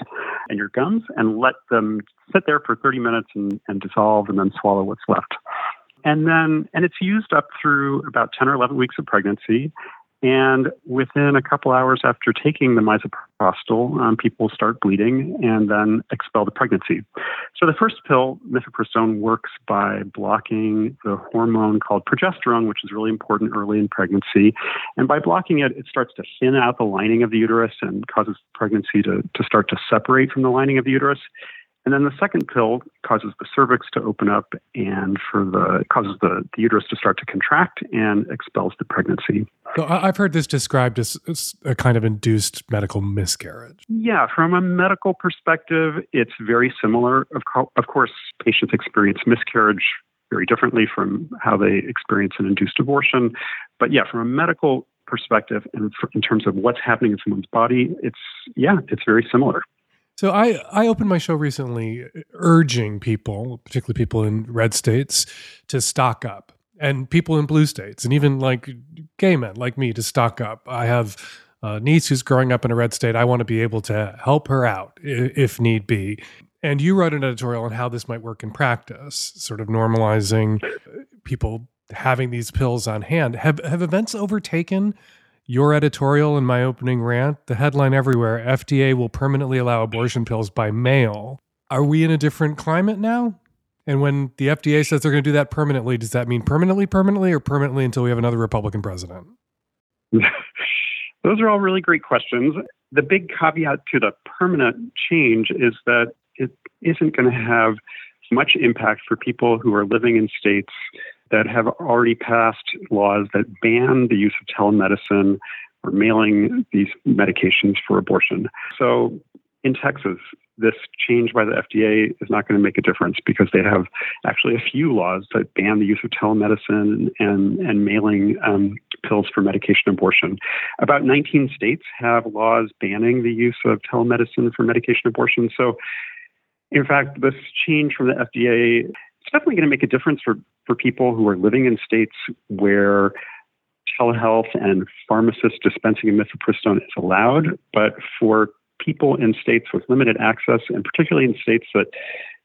and your gums, and let them sit there for 30 minutes and, and dissolve and then swallow what's left. And then, and it's used up through about 10 or 11 weeks of pregnancy. And within a couple hours after taking the misoprostol, um, people start bleeding and then expel the pregnancy. So the first pill, mifepristone, works by blocking the hormone called progesterone, which is really important early in pregnancy. And by blocking it, it starts to thin out the lining of the uterus and causes pregnancy to, to start to separate from the lining of the uterus. And then the second pill causes the cervix to open up and for the causes the, the uterus to start to contract and expels the pregnancy. So I've heard this described as, as a kind of induced medical miscarriage. Yeah, from a medical perspective, it's very similar. Of, co- of course, patients experience miscarriage very differently from how they experience an induced abortion. But yeah, from a medical perspective and in terms of what's happening in someone's body, it's yeah, it's very similar. So I, I opened my show recently urging people, particularly people in red states, to stock up and people in blue states and even like gay men like me to stock up. I have a niece who's growing up in a red state. I want to be able to help her out if need be. And you wrote an editorial on how this might work in practice, sort of normalizing people having these pills on hand. Have have events overtaken your editorial and my opening rant, the headline everywhere FDA will permanently allow abortion pills by mail. Are we in a different climate now? And when the FDA says they're going to do that permanently, does that mean permanently, permanently, or permanently until we have another Republican president? <laughs> Those are all really great questions. The big caveat to the permanent change is that it isn't going to have much impact for people who are living in states that have already passed laws that ban the use of telemedicine or mailing these medications for abortion. So in Texas, this change by the FDA is not going to make a difference because they have actually a few laws that ban the use of telemedicine and, and mailing um, pills for medication abortion. About 19 states have laws banning the use of telemedicine for medication abortion. So, in fact, this change from the FDA it's definitely going to make a difference for, for people who are living in states where telehealth and pharmacists dispensing mifepristone is allowed, but for people in states with limited access, and particularly in states that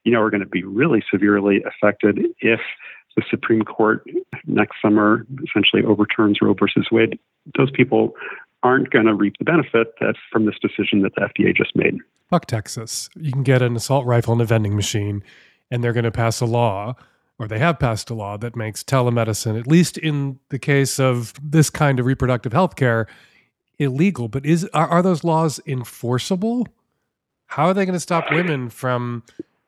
you know are going to be really severely affected if the Supreme Court next summer essentially overturns Roe versus Wade, those people aren't going to reap the benefit that from this decision that the FDA just made. Fuck Texas. You can get an assault rifle in a vending machine, and they're going to pass a law, or they have passed a law that makes telemedicine, at least in the case of this kind of reproductive health care, illegal. But is are, are those laws enforceable? How are they going to stop women from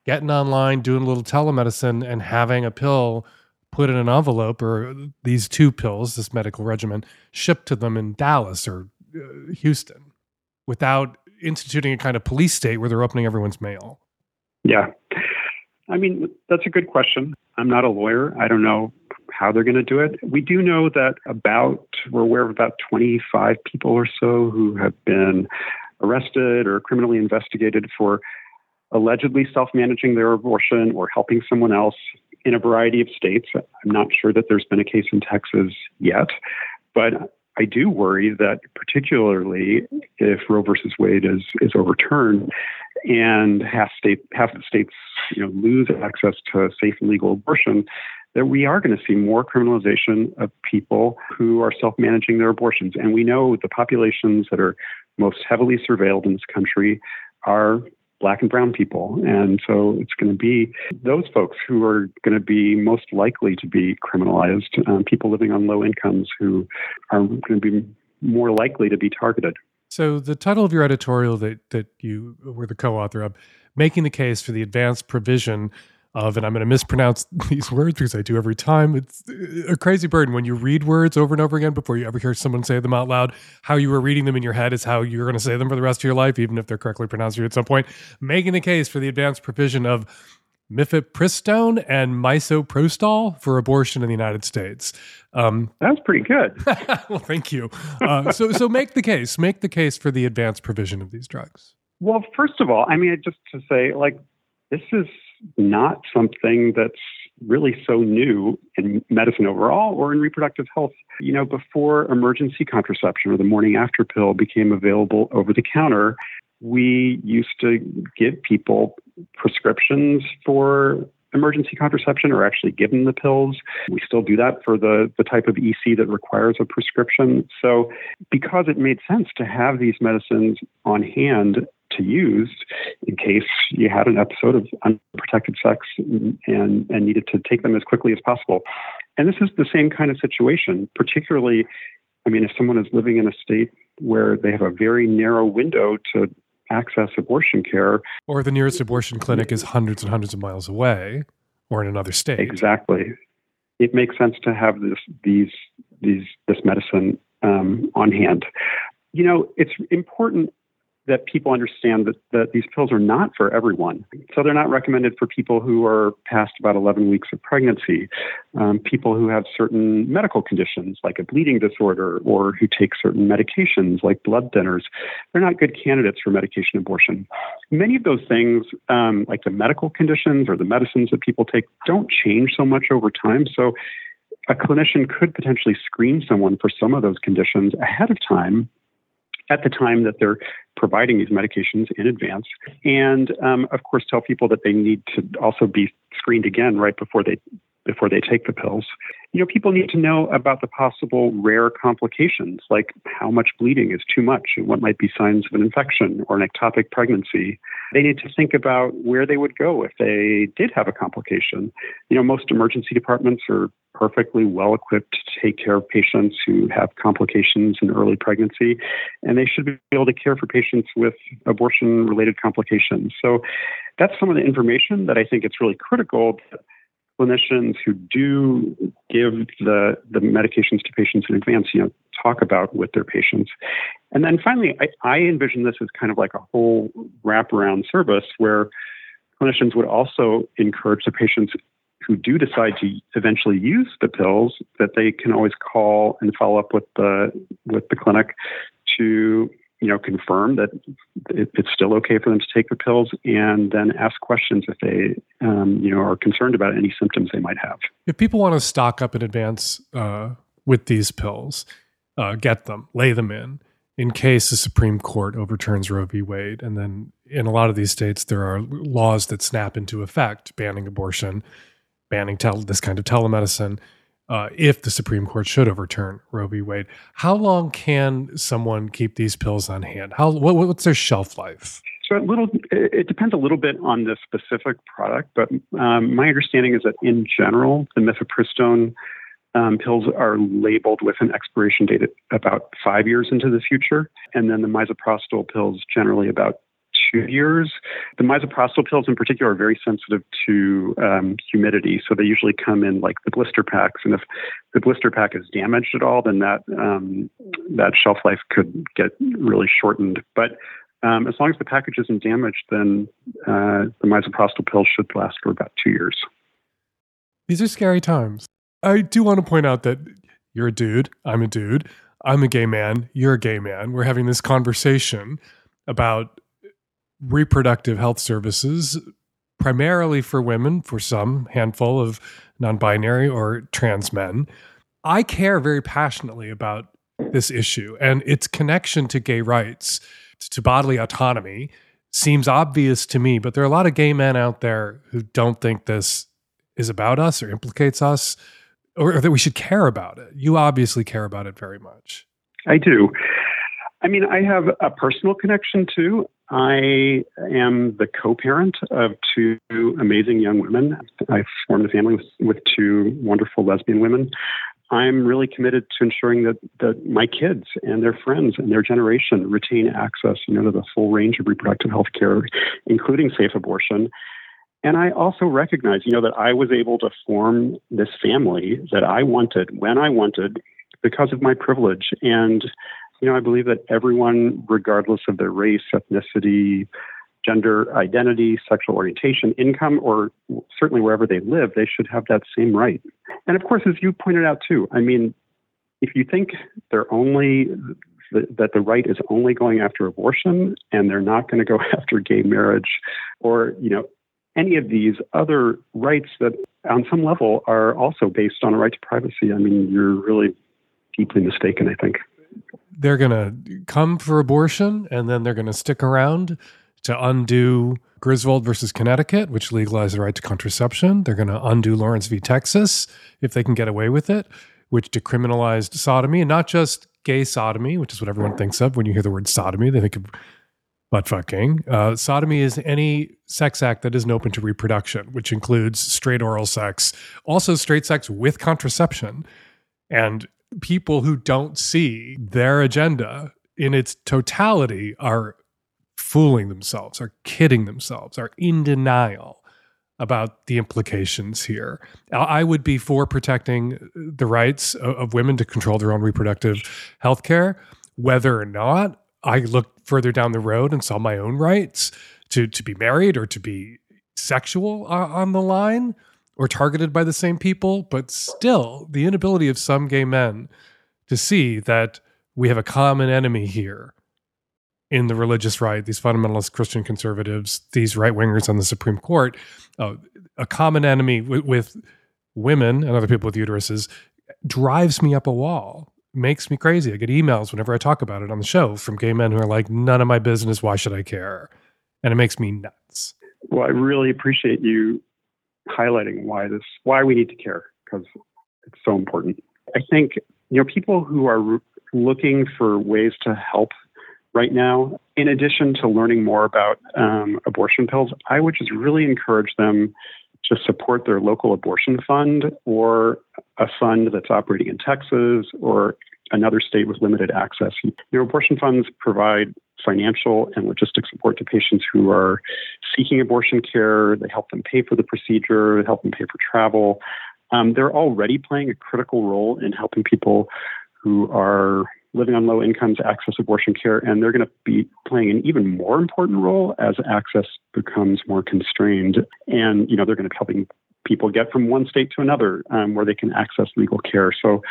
getting online, doing a little telemedicine, and having a pill put in an envelope or these two pills, this medical regimen, shipped to them in Dallas or uh, Houston without instituting a kind of police state where they're opening everyone's mail? Yeah. I mean, that's a good question. I'm not a lawyer. I don't know how they're going to do it. We do know that about, we're aware of about 25 people or so who have been arrested or criminally investigated for allegedly self managing their abortion or helping someone else in a variety of states. I'm not sure that there's been a case in Texas yet, but I do worry that particularly if Roe versus Wade is, is overturned and half state half the states you know lose access to safe and legal abortion, that we are going to see more criminalization of people who are self-managing their abortions. And we know the populations that are most heavily surveilled in this country are black and brown people. And so it's going to be those folks who are going to be most likely to be criminalized, um, people living on low incomes who are going to be more likely to be targeted. So the title of your editorial that that you were the co-author of, making the case for the advanced provision of, and I'm going to mispronounce <laughs> these words because I do every time. It's a crazy burden when you read words over and over again before you ever hear someone say them out loud. How you were reading them in your head is how you're going to say them for the rest of your life, even if they're correctly pronounced at some point. Making the case for the advanced provision of mifepristone and misoprostol for abortion in the United States. Um, That's pretty good. <laughs> well, thank you. Uh, so, so make the case. Make the case for the advanced provision of these drugs. Well, first of all, I mean, just to say, like, this is not something that's really so new in medicine overall or in reproductive health. You know, before emergency contraception or the morning after pill became available over the counter, we used to give people prescriptions for emergency contraception or actually give them the pills. We still do that for the, the type of EC that requires a prescription. So, because it made sense to have these medicines on hand to use in case you had an episode of unprotected sex and, and needed to take them as quickly as possible. And this is the same kind of situation, particularly, I mean, if someone is living in a state where they have a very narrow window to access abortion care. Or the nearest abortion clinic is hundreds and hundreds of miles away or in another state. Exactly. It makes sense to have this, these, these, this medicine um, on hand. You know, it's important that people understand that, that these pills are not for everyone. So they're not recommended for people who are past about 11 weeks of pregnancy, um, people who have certain medical conditions like a bleeding disorder or who take certain medications like blood thinners. They're not good candidates for medication abortion. Many of those things, um, like the medical conditions or the medicines that people take, don't change so much over time. So a clinician could potentially screen someone for some of those conditions ahead of time at the time that they're providing these medications in advance. And um, of course, tell people that they need to also be screened again right before they before they take the pills. You know, people need to know about the possible rare complications, like how much bleeding is too much and what might be signs of an infection or an ectopic pregnancy. They need to think about where they would go if they did have a complication. You know, most emergency departments are perfectly well equipped to take care of patients who have complications in early pregnancy, and they should be able to care for patients with abortion related complications. So that's some of the information that I think it's really critical clinicians who do give the, the medications to patients in advance, you know, talk about with their patients. And then finally, I, I envision this as kind of like a whole wraparound service where clinicians would also encourage the patients who do decide to eventually use the pills that they can always call and follow up with the with the clinic to you know confirm that it, it's still okay for them to take the pills and then ask questions if they um, you know are concerned about any symptoms they might have If people want to stock up in advance uh, with these pills, uh, get them, lay them in, in case the Supreme Court overturns Roe v. Wade. And then in a lot of these states, there are laws that snap into effect, banning abortion, banning tel- this kind of telemedicine. Uh, if the Supreme Court should overturn Roe v. Wade, how long can someone keep these pills on hand? How what, what's their shelf life? So little, it depends a little bit on the specific product, but um, my understanding is that in general, the mifepristone um, pills are labeled with an expiration date about five years into the future, and then the misoprostol pills generally about two years. The misoprostol pills, in particular, are very sensitive to um, humidity, so they usually come in like the blister packs. And if the blister pack is damaged at all, then that um, that shelf life could get really shortened. But um, as long as the package isn't damaged, then uh, the misoprostol pills should last for about two years. These are scary times. I do want to point out that you're a dude. I'm a dude. I'm a gay man. You're a gay man. We're having this conversation about reproductive health services, primarily for women, for some handful of non binary or trans men. I care very passionately about this issue and its connection to gay rights, to bodily autonomy. Seems obvious to me, but there are a lot of gay men out there who don't think this is about us or implicates us or, or that we should care about it. You obviously care about it very much. I do. I mean, I have a personal connection too. I am the co-parent of two amazing young women. I formed a family with, with two wonderful lesbian women. I'm really committed to ensuring that, that my kids and their friends and their generation retain access, you know, to the full range of reproductive health care, including safe abortion. And I also recognize, you know, that I was able to form this family that I wanted when I wanted because of my privilege. And, you know, I believe that everyone, regardless of their race, ethnicity, gender identity, sexual orientation, income, or certainly wherever they live, they should have that same right. And of course, as you pointed out too, I mean, if you think they're only that the right is only going after abortion and they're not going to go <laughs> after gay marriage or you know any of these other rights that on some level are also based on a right to privacy i mean you're really deeply mistaken i think They're going to come for abortion and then they're going to stick around to undo Griswold versus Connecticut, which legalized the right to contraception. They're going to undo Lawrence v. Texas if they can get away with it, which decriminalized sodomy and not just gay sodomy, which is what everyone thinks of when you hear the word sodomy. They think of butt fucking. Uh, sodomy is any sex act that isn't open to reproduction, which includes straight oral sex, also straight sex with contraception. And people who don't see their agenda in its totality are fooling themselves, are kidding themselves, are in denial about the implications here. I would be for protecting the rights of, women to control their own reproductive health care, whether or not I looked further down the road and saw my own rights to, to be married or to be sexual uh, on the line or targeted by the same people. But still, the inability of some gay men to see that we have a common enemy here in the religious right, these fundamentalist Christian conservatives, these right wingers on the Supreme Court, uh, a common enemy with, with women and other people with uteruses drives me up a wall, makes me crazy. I get emails whenever I talk about it on the show from gay men who are like, none of my business. Why should I care? And it makes me nuts. Well, I really appreciate you highlighting why this why we need to care because it's so important. I think you know people who are looking for ways to help right now, in addition to learning more about um, abortion pills, I would just really encourage them to support their local abortion fund or a fund that's operating in Texas or another state with limited access. You know, abortion funds provide financial and logistic support to patients who are seeking abortion care. They help them pay for the procedure, they help them pay for travel. Um, they're already playing a critical role in helping people who are living on low incomes access abortion care, and they're going to be playing an even more important role as access becomes more constrained. And you know, they're going to be helping people get from one state to another um, where they can access legal care. So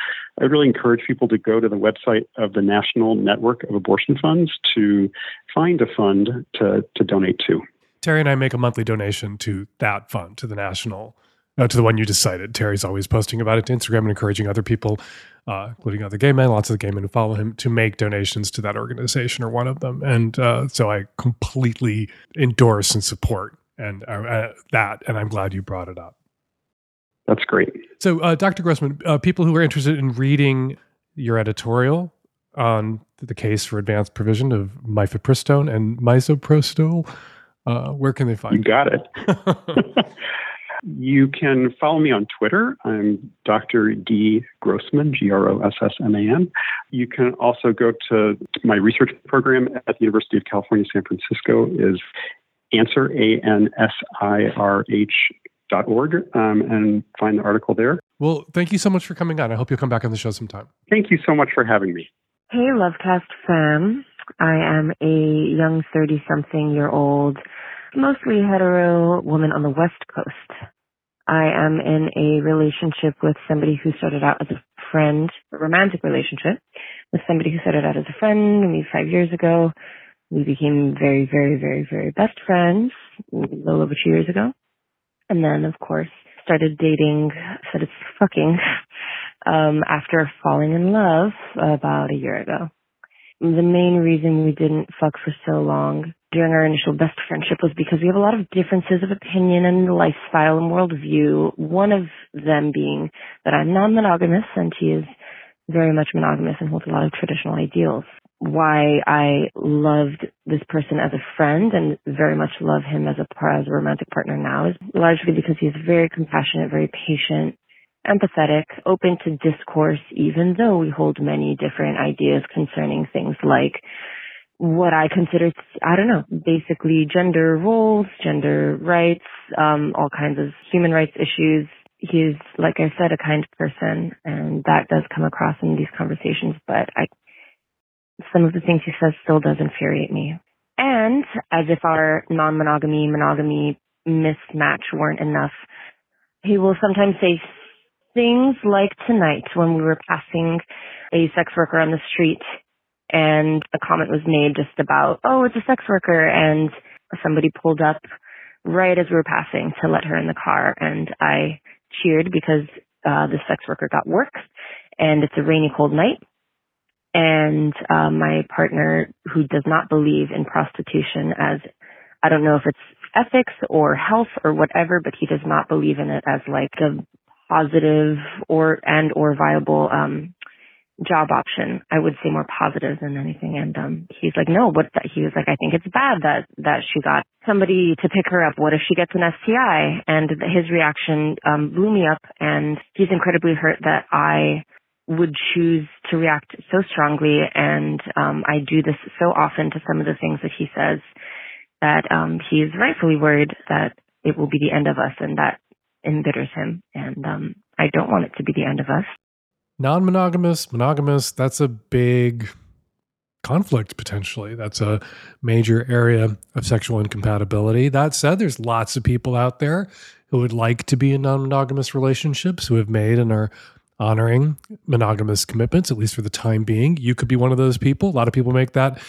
I really encourage people to go to the website of the National Network of Abortion Funds to find a fund to, to donate to. Terry and I make a monthly donation to that fund, to the national, uh, to the one you just cited. Terry's always posting about it to Instagram and encouraging other people, uh, including other gay men, lots of the gay men who follow him, to make donations to that organization or one of them. And uh, so I completely endorse and support and uh, uh, that. And I'm glad you brought it up. That's great. So, uh, Dr. Grossman, uh, people who are interested in reading your editorial on the case for advanced provision of mifepristone and misoprostol, uh, where can they find you? Got it. <laughs> you can follow me on Twitter. I'm Dr. D. Grossman, G R O S S M A N. You can also go to my research program at the University of California, San Francisco, is answer, A N S I R H org um, and find the article there. Well, thank you so much for coming on. I hope you'll come back on the show sometime. Thank you so much for having me. Hey, Lovecast fam. I am a young 30 something year old, mostly hetero woman on the West Coast. I am in a relationship with somebody who started out as a friend, a romantic relationship with somebody who started out as a friend maybe five years ago. We became very, very, very, very best friends a little over two years ago. And then, of course, started dating, said it's fucking, um, after falling in love about a year ago. The main reason we didn't fuck for so long during our initial best friendship was because we have a lot of differences of opinion and lifestyle and worldview. One of them being that I'm non-monogamous and he is very much monogamous and holds a lot of traditional ideals why I loved this person as a friend and very much love him as a as a romantic partner now is largely because he's very compassionate, very patient, empathetic, open to discourse, even though we hold many different ideas concerning things like what I consider, I don't know, basically gender roles, gender rights, um, all kinds of human rights issues. He's, like I said, a kind person, and that does come across in these conversations, but I some of the things he says still does infuriate me. And as if our non-monogamy, monogamy mismatch weren't enough, he will sometimes say things like tonight when we were passing a sex worker on the street and a comment was made just about, oh, it's a sex worker and somebody pulled up right as we were passing to let her in the car and I cheered because uh, the sex worker got work and it's a rainy cold night and uh, my partner who does not believe in prostitution as I don't know if it's ethics or health or whatever, but he does not believe in it as like a positive or and or viable um job option. I would say more positive than anything. And um he's like, no, what he was like, I think it's bad that that she got somebody to pick her up. What if she gets an STI? And his reaction um blew me up and he's incredibly hurt that I would choose to react so strongly. And um, I do this so often to some of the things that he says that um, he is rightfully worried that it will be the end of us and that embitters him. And um, I don't want it to be the end of us. Non monogamous, monogamous, that's a big conflict potentially. That's a major area of sexual incompatibility. That said, there's lots of people out there who would like to be in non monogamous relationships who have made and are honoring monogamous commitments, at least for the time being. You could be one of those people. A lot of people make that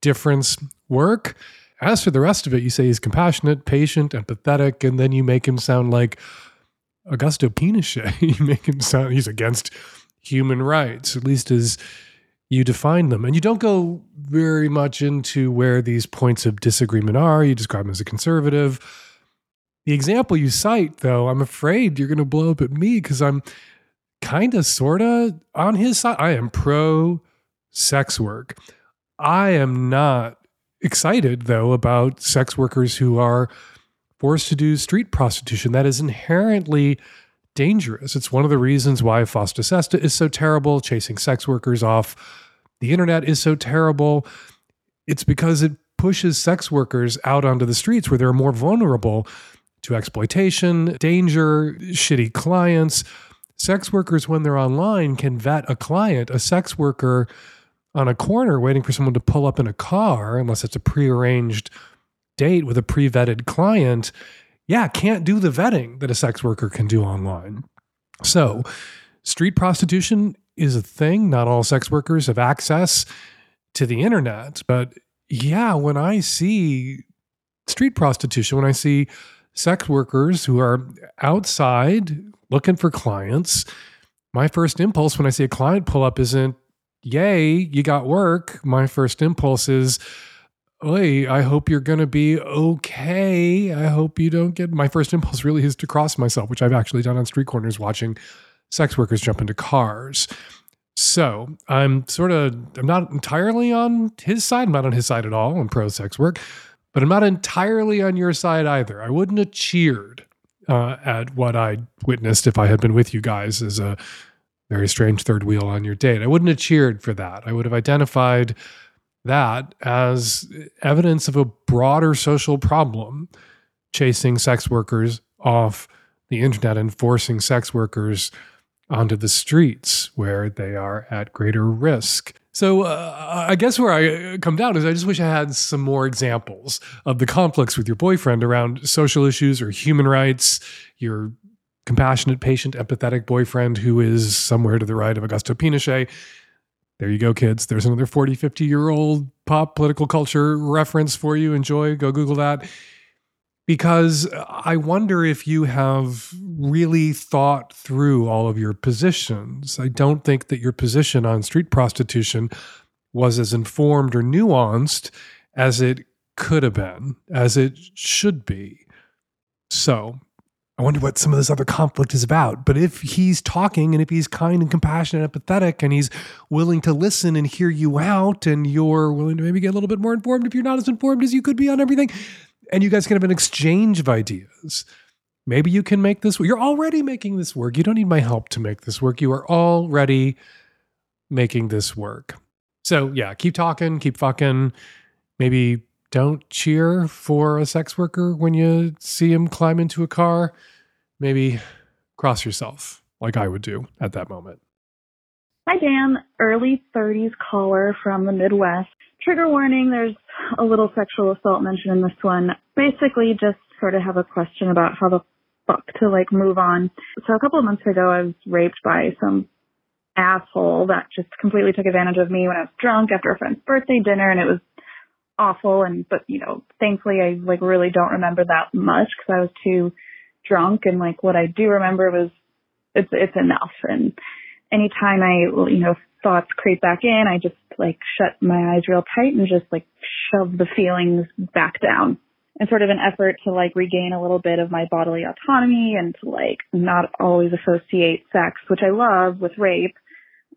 difference work. As for the rest of it, you say he's compassionate, patient, empathetic, and then you make him sound like Augusto Pinochet. <laughs> you make him sound he's against human rights, at least as you define them. And you don't go very much into where these points of disagreement are. You describe him as a conservative The example you cite, though, I'm afraid you're going to blow up at me because I'm kind of, sort of on his side. I am pro sex work. I am not excited, though, about sex workers who are forced to do street prostitution. That is inherently dangerous. It's one of the reasons why Fosta Sesta is so terrible, chasing sex workers off the internet is so terrible. It's because it pushes sex workers out onto the streets where they're more vulnerable to exploitation, danger, shitty clients. Sex workers, when they're online, can vet a client. A sex worker on a corner waiting for someone to pull up in a car, unless it's a prearranged date with a pre vetted client, yeah, can't do the vetting that a sex worker can do online. So, street prostitution is a thing. Not all sex workers have access to the internet. But yeah, when I see street prostitution, when I see sex workers who are outside looking for clients, my first impulse when I see a client pull up isn't, yay, you got work. My first impulse is, Oi, I hope you're going to be okay. I hope you don't get. My first impulse really is to cross myself, which I've actually done on street corners watching sex workers jump into cars. So I'm sort of, I'm not entirely on his side. I'm not on his side at all. I'm pro sex work but I'm not entirely on your side either. I wouldn't have cheered uh, at what I witnessed if I had been with you guys as a very strange third wheel on your date. I wouldn't have cheered for that. I would have identified that as evidence of a broader social problem chasing sex workers off the internet and forcing sex workers onto the streets where they are at greater risk. So uh, I guess where I come down is I just wish I had some more examples of the conflicts with your boyfriend around social issues or human rights, your compassionate, patient, empathetic boyfriend who is somewhere to the right of Augusto Pinochet. There you go, kids. There's another 40, 50 year old pop political culture reference for you. Enjoy. Go Google that because I wonder if you have really thought through all of your positions. I don't think that your position on street prostitution was as informed or nuanced as it could have been, as it should be. So I wonder what some of this other conflict is about. But if he's talking and if he's kind and compassionate and empathetic and he's willing to listen and hear you out and you're willing to maybe get a little bit more informed if you're not as informed as you could be on everything, and you guys can have an exchange of ideas. Maybe you can make this. You're already making this work. You don't need my help to make this work. You are already making this work. So yeah, keep talking, keep fucking. Maybe don't cheer for a sex worker when you see him climb into a car. Maybe cross yourself like I would do at that moment. Hi, Dan. Early 30s caller from the Midwest. Trigger warning, there's a little sexual assault mentioned in this one. Basically, just sort of have a question about how the fuck to like move on. So a couple of months ago, I was raped by some asshole that just completely took advantage of me when I was drunk after a friend's birthday dinner and it was awful and but you know thankfully I like really don't remember that much because I was too drunk and like what I do remember was it's it's enough and anytime I you know thoughts creep back in I just like shut my eyes real tight and just like shove the feelings back down in sort of an effort to like regain a little bit of my bodily autonomy and to like not always associate sex, which I love with rape.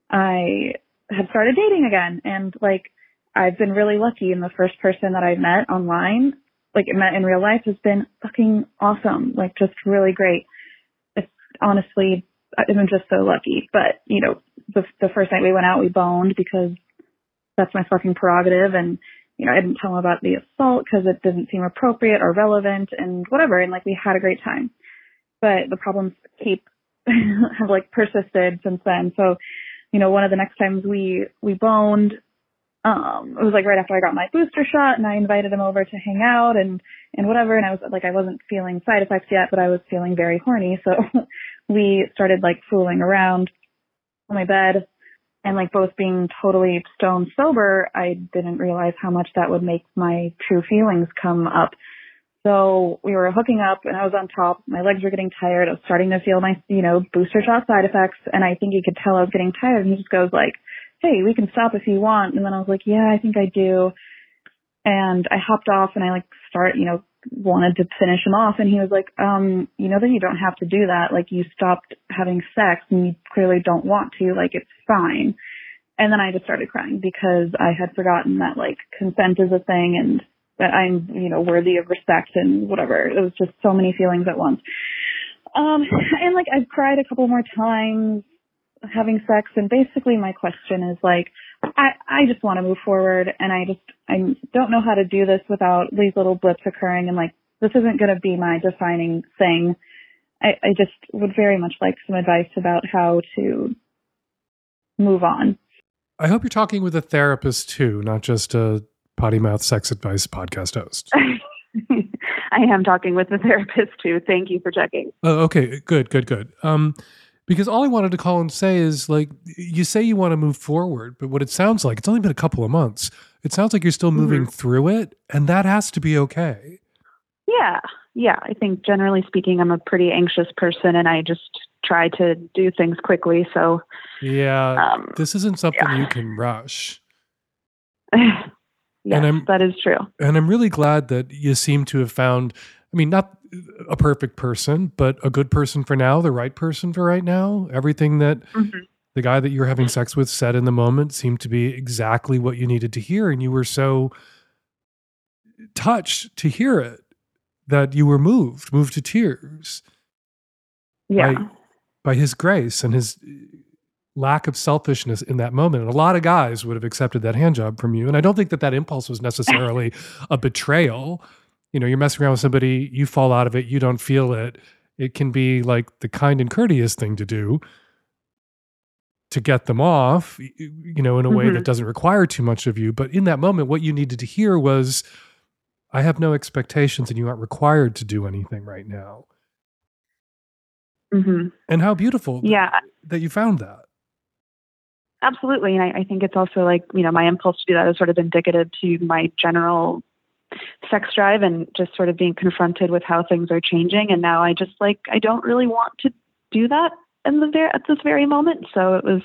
I have started dating again and like I've been really lucky and the first person that I met online, like met in real life has been fucking awesome. Like just really great. It's honestly, I'm just so lucky. But, you know, the, the first night we went out, we boned because that's my fucking prerogative. And, you know, I didn't tell him about the assault because it didn't seem appropriate or relevant and whatever. And like we had a great time. But the problems keep, <laughs> have like persisted since then. So, you know, one of the next times we, we boned, um, it was like right after I got my booster shot and I invited him over to hang out and, and whatever. And I was like, I wasn't feeling side effects yet, but I was feeling very horny. So <laughs> we started like fooling around on my bed and like both being totally stone sober, I didn't realize how much that would make my true feelings come up. So we were hooking up and I was on top. My legs were getting tired. I was starting to feel my, you know, booster shot side effects. And I think he could tell I was getting tired. And he just goes like, Hey, we can stop if you want. And then I was like, yeah, I think I do. And I hopped off and I like start, you know, wanted to finish him off and he was like, um, you know that you don't have to do that. Like you stopped having sex and you clearly don't want to. Like it's fine. And then I just started crying because I had forgotten that like consent is a thing and that I'm, you know, worthy of respect and whatever. It was just so many feelings at once. Um, and like I've cried a couple more times having sex and basically my question is like, I, I just want to move forward and I just, I don't know how to do this without these little blips occurring and like, this isn't going to be my defining thing. I, I just would very much like some advice about how to move on. I hope you're talking with a therapist too, not just a potty mouth sex advice podcast host. <laughs> I am talking with a therapist too. Thank you for checking. Oh, okay, good, good, good. Um, because all I wanted to call and say is like you say you want to move forward, but what it sounds like it's only been a couple of months. It sounds like you're still moving Mm-hmm. through it, and that has to be okay. Yeah. Yeah. I think generally speaking, I'm a pretty anxious person and I just try to do things quickly. So, Yeah, Um, this isn't something you can rush. <laughs> yes, And I'm- that is true. And I'm really glad that you seem to have found, I mean, not a perfect person, but a good person for now, the right person for right now. Everything that Mhm. the guy that you were having sex with said in the moment seemed to be exactly what you needed to hear. And you were so touched to hear it that you were moved, moved to tears Yeah. by, by his grace and his lack of selfishness in that moment. And a lot of guys would have accepted that hand job from you. And I don't think that that impulse was necessarily <laughs> a betrayal. You know, you're messing around with somebody, you fall out of it, you don't feel it. It can be like the kind and courteous thing to do to get them off, you know, in a way Mhm. that doesn't require too much of you. But in that moment, what you needed to hear was, I have no expectations and you aren't required to do anything right now. hmm And how beautiful Yeah. that you found that. Absolutely. And I, I think it's also like, you know, my impulse to do that is sort of indicative to my general sex drive and just sort of being confronted with how things are changing. And now I just like, I don't really want to do that in the ver- at this very moment. So it was,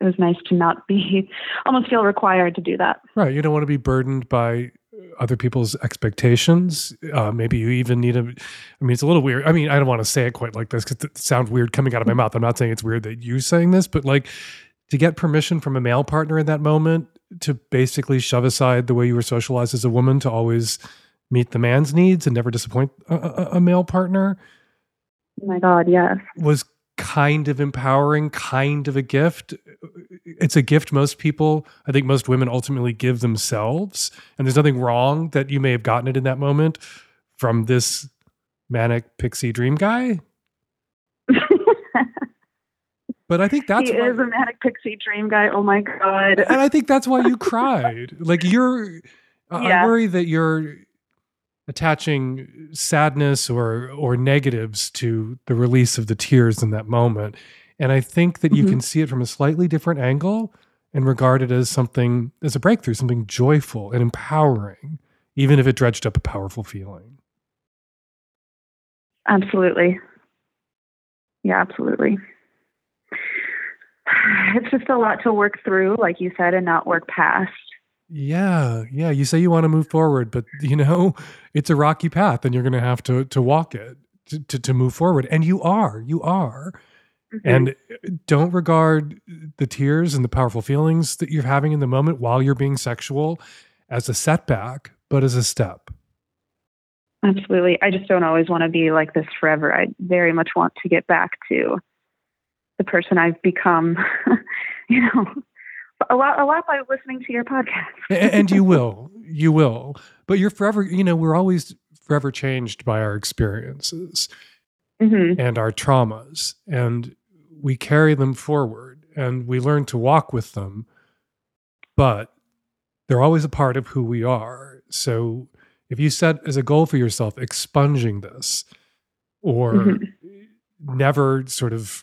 it was nice to not be, <laughs> almost feel required to do that. Right. You don't want to be burdened by other people's expectations. Uh, maybe you even need a, I mean, it's a little weird. I mean, I don't want to say it quite like this because it sounds weird coming out of my mouth. I'm not saying it's weird that you're saying this, but like to get permission from a male partner in that moment to basically shove aside the way you were socialized as a woman to always meet the man's needs and never disappoint a, a, a male partner Oh my God. Yes. was kind of empowering, kind of a gift. It's a gift most people, I think most women ultimately give themselves. And there's nothing wrong that you may have gotten it in that moment from this manic pixie dream guy. But I think that's he why, is a manic pixie dream guy. Oh my God. and I think that's why you <laughs> cried. Like you're I- Yeah. I worry that you're attaching sadness or or negatives to the release of the tears in that moment. And I think that you Mhm. can see it from a slightly different angle and regard it as something as a breakthrough, something joyful and empowering, even if it dredged up a powerful feeling. Absolutely. Yeah, absolutely. <laughs> It's just a lot to work through, like you said, and not work past. Yeah, yeah. You say you want to move forward, but you know it's a rocky path, and you're going to have to to walk it to, to to move forward. And you are, you are. Mm-hmm. And uh, don't regard the tears and the powerful feelings that you're having in the moment while you're being sexual as a setback, but as a step. Absolutely. I just don't always want to be like this forever. I very much want to get back to the person I've become, <laughs> you know, a lot, a lot by listening to your podcast. And you will, you will. But you're forever, you know, we're always forever changed by our experiences. hmm and our traumas and we carry them forward and we learn to walk with them but they're always a part of who we are so if you set as a goal for yourself expunging this or Mhm. never sort of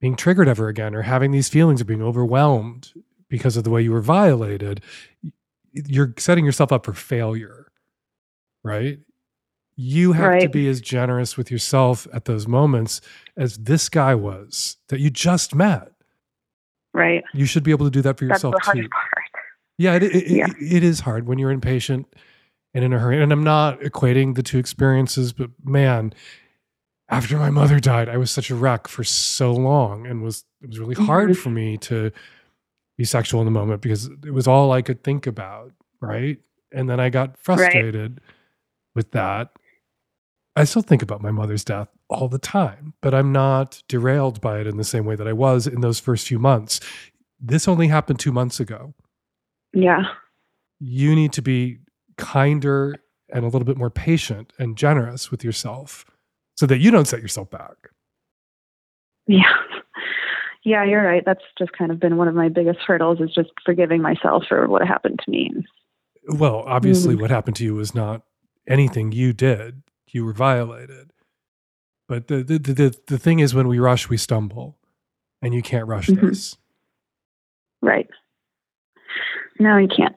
being triggered ever again or having these feelings of being overwhelmed because of the way you were violated you're setting yourself up for failure right you have to be as generous with yourself at those moments as this guy was that you just met. Right. You should be able to do that for That's yourself the hard too. part. Yeah, it, it, Yeah. It, it is hard when you're impatient and in a hurry. And I'm not equating the two experiences, but man, after my mother died, I was such a wreck for so long and was it was really hard Mhm. for me to be sexual in the moment because it was all I could think about, right? And then I got frustrated with that. I still think about my mother's death all the time, but I'm not derailed by it in the same way that I was in those first few months. This only happened 2 months ago. Yeah. You need to be kinder and a little bit more patient and generous with yourself so that you don't set yourself back. Yeah. Yeah, you're right. That's just kind of been one of my biggest hurdles is just forgiving myself for what happened to me. Well, obviously, Mm. what happened to you was not anything you did. You were violated. But the, the, the, the, the thing is, when we rush, we stumble. And you can't rush Mhm. this. Right. No, you can't.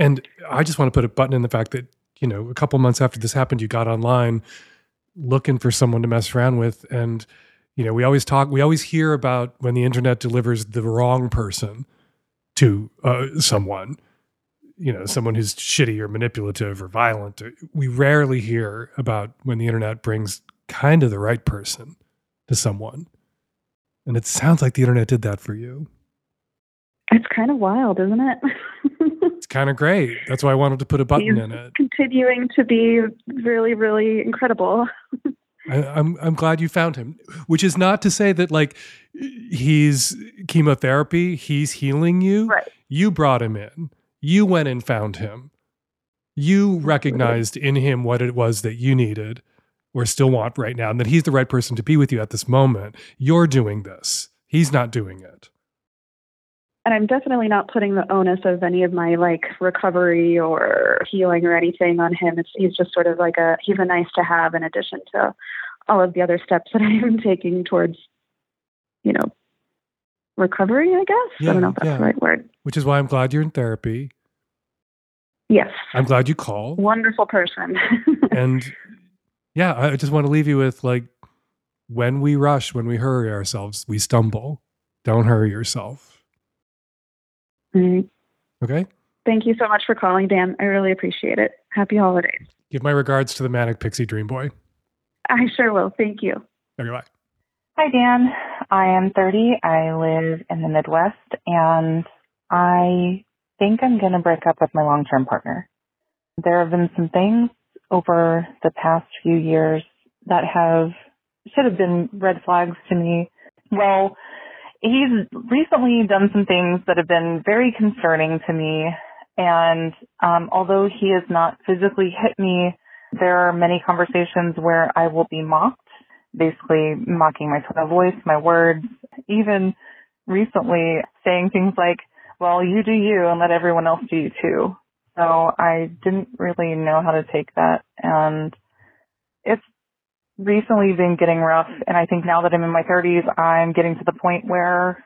And I just want to put a button in the fact that, you know, a couple months after this happened, you got online looking for someone to mess around with. And, you know, we always talk, we always hear about when the internet delivers the wrong person to uh, someone, you know, someone who's shitty or manipulative or violent. We rarely hear about when the internet brings kind of the right person to someone. And it sounds like the internet did that for you. It's kind of wild, isn't it? <laughs> Kind of great. That's why I wanted to put a button He's in it. continuing to be really, really incredible. I, I'm I'm glad you found him. Which is not to say that like he's chemotherapy, he's healing you. Right. You brought him in. You went and found him. You recognized in him what it was that you needed or still want right now, and that he's the right person to be with you at this moment. You're doing this. He's not doing it. And I'm definitely not putting the onus of any of my like recovery or healing or anything on him. It's he's just sort of like a he's a nice to have in addition to all of the other steps <laughs> that I am taking towards, you know, recovery, I guess. I don't know if that's yeah. the right word. Which is why I'm glad you're in therapy. Yes. I'm glad you called. Wonderful person. <laughs> and yeah, I just want to leave you with like when we rush, when we hurry ourselves, we stumble. Don't hurry yourself. All right. Okay? Thank you so much for calling, Dan. I really appreciate it. Happy holidays. Give my regards to the manic pixie dream boy. I sure will. Thank you. Okay, bye. Hi, Dan. I am 30. I live in the Midwest, and I think I'm going to break up with my long term partner. There have been some things over the past few years that have should have been red flags to me. Well, he's recently done some things that have been very concerning to me. And um, although he has not physically hit me, there are many conversations where I will be mocked basically mocking my tone of voice, my words, even recently saying things like, well, you do you and let everyone else do you too. So I didn't really know how to take that and it's recently been getting rough and I think now that I'm in my 30s, I'm getting to the point where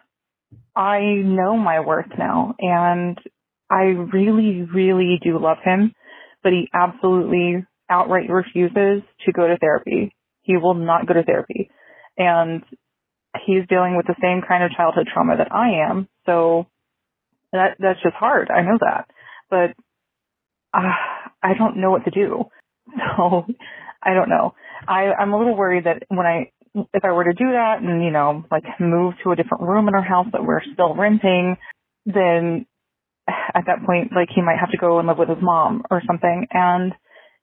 I know my worth now and I really, really do love him, but he absolutely outright refuses to go to therapy. He will not go to therapy. And he's dealing with the same kind of childhood trauma that I am. So that that's just hard. I know that. But uh, I don't know what to do. <laughs> So I don't know. I, I'm a little worried that when I if I were to do that and, you know, like move to a different room in our house that we're still renting, then at that point, like he might have to go and live with his mom or something. And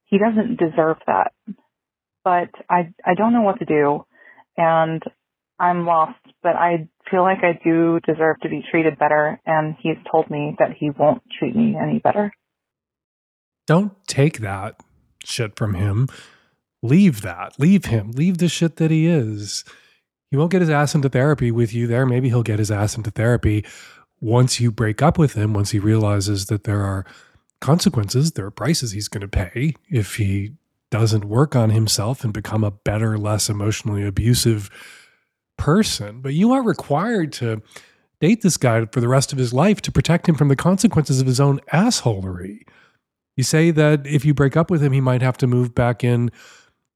he doesn't deserve that but I I don't know what to do and I'm lost, but I feel like I do deserve to be treated better and he's told me that he won't treat me any better. Don't take that shit from him. Leave that. Leave him. Mm. Leave the shit that he is. He won't get his ass into therapy with you there. Maybe he'll get his ass into therapy once you break up with him, once he realizes that there are consequences, there are prices he's going to pay if he doesn't work on himself and become a better, less emotionally abusive person. But you aren't required to date this guy for the rest of his life to protect him from the consequences of his own assholery. You say that if you break up with him, he might have to move back in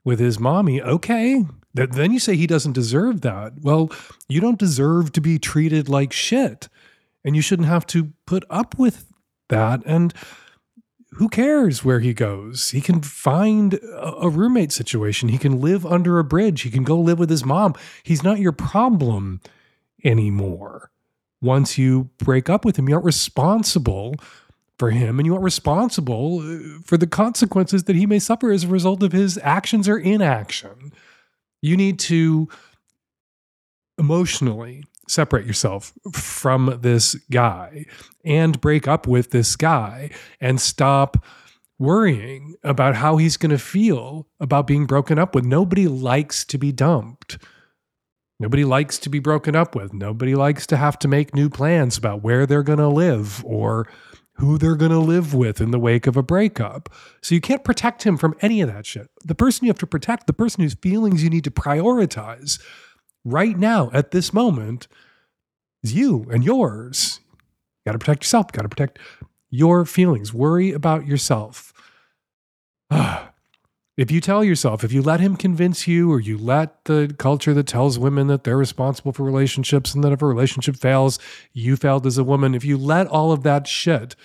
with his mommy. Okay. Th- Then you say he doesn't deserve that. Well, you don't deserve to be treated like shit. And you shouldn't have to put up with that. And who cares where he goes? He can find a roommate situation. He can live under a bridge. He can go live with his mom. He's not your problem anymore. Once you break up with him, you aren't responsible for him and you aren't responsible uh, for the consequences that he may suffer as a result of his actions or inaction. You need to emotionally separate yourself from this guy and break up with this guy and stop worrying about how he's going to feel about being broken up with. Nobody likes to be dumped. Nobody likes to be broken up with. Nobody likes to have to make new plans about where they're going to live or who they're going to live with in the wake of a breakup. So you can't protect him from any of that shit. The person you have to protect, the person whose feelings you need to prioritize right now at this moment is you and yours. You got to protect yourself. You got to protect your feelings. Worry about yourself. <sighs> if you tell yourself, if you let him convince you, or you let the culture that tells women that they're responsible for relationships and that if a relationship fails, you failed as a woman, if you let all of that shit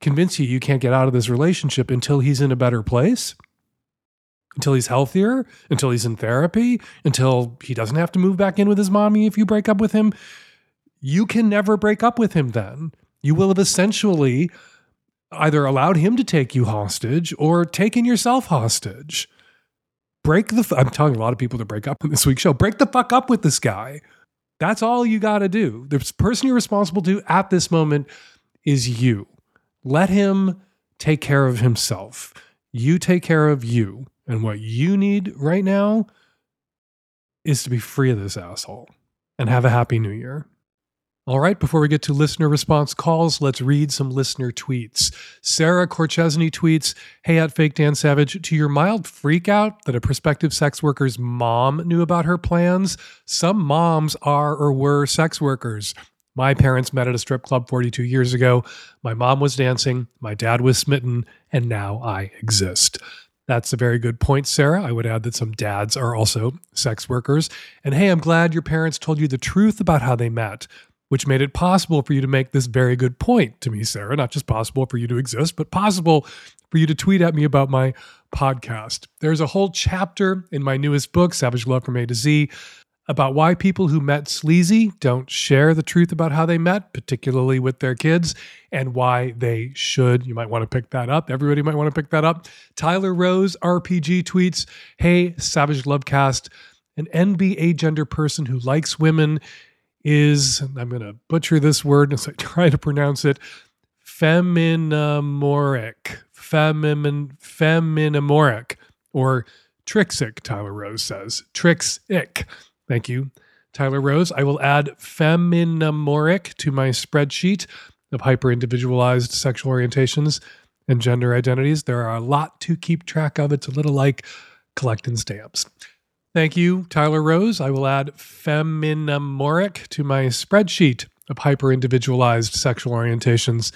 convince you you can't get out of this relationship until he's in a better place, until he's healthier, until he's in therapy, until he doesn't have to move back in with his mommy if you break up with him, you can never break up with him then. You will have essentially either allowed him to take you hostage or taken yourself hostage. Break the, f- I'm telling a lot of people to break up in this week's show. Break the fuck up with this guy. That's all you got to do. The person you're responsible to at this moment is you. Let him take care of himself. You take care of you. And what you need right now is to be free of this asshole and have a happy new year. All right, before we get to listener response calls, let's read some listener tweets. Sarah Korchesny tweets, Hey at Fake Dan Savage, to your mild freak out that a prospective sex worker's mom knew about her plans, some moms are or were sex workers. My parents met at a strip club 42 years ago. My mom was dancing, my dad was smitten, and now I exist. That's a very good point, Sarah. I would add that some dads are also sex workers. And hey, I'm glad your parents told you the truth about how they met, which made it possible for you to make this very good point to me, Sarah. Not just possible for you to exist, but possible for you to tweet at me about my podcast. There's a whole chapter in my newest book, Savage Love from A to Z, about why people who met sleazy don't share the truth about how they met, particularly with their kids, and why they should. You might want to pick that up. Everybody might want to pick that up. Tyler Rose, RPG, tweets Hey, Savage Lovecast, an NBA gender person who likes women is, I'm going to butcher this word as I <laughs> try to pronounce it, feminamoric. Femin, feminamoric, or trixic, Tyler Rose says. Trixic. Thank you, Tyler Rose. I will add feminamoric to my spreadsheet of hyper individualized sexual orientations and gender identities. There are a lot to keep track of. It's a little like collecting stamps. Thank you, Tyler Rose. I will add feminamoric to my spreadsheet of hyper individualized sexual orientations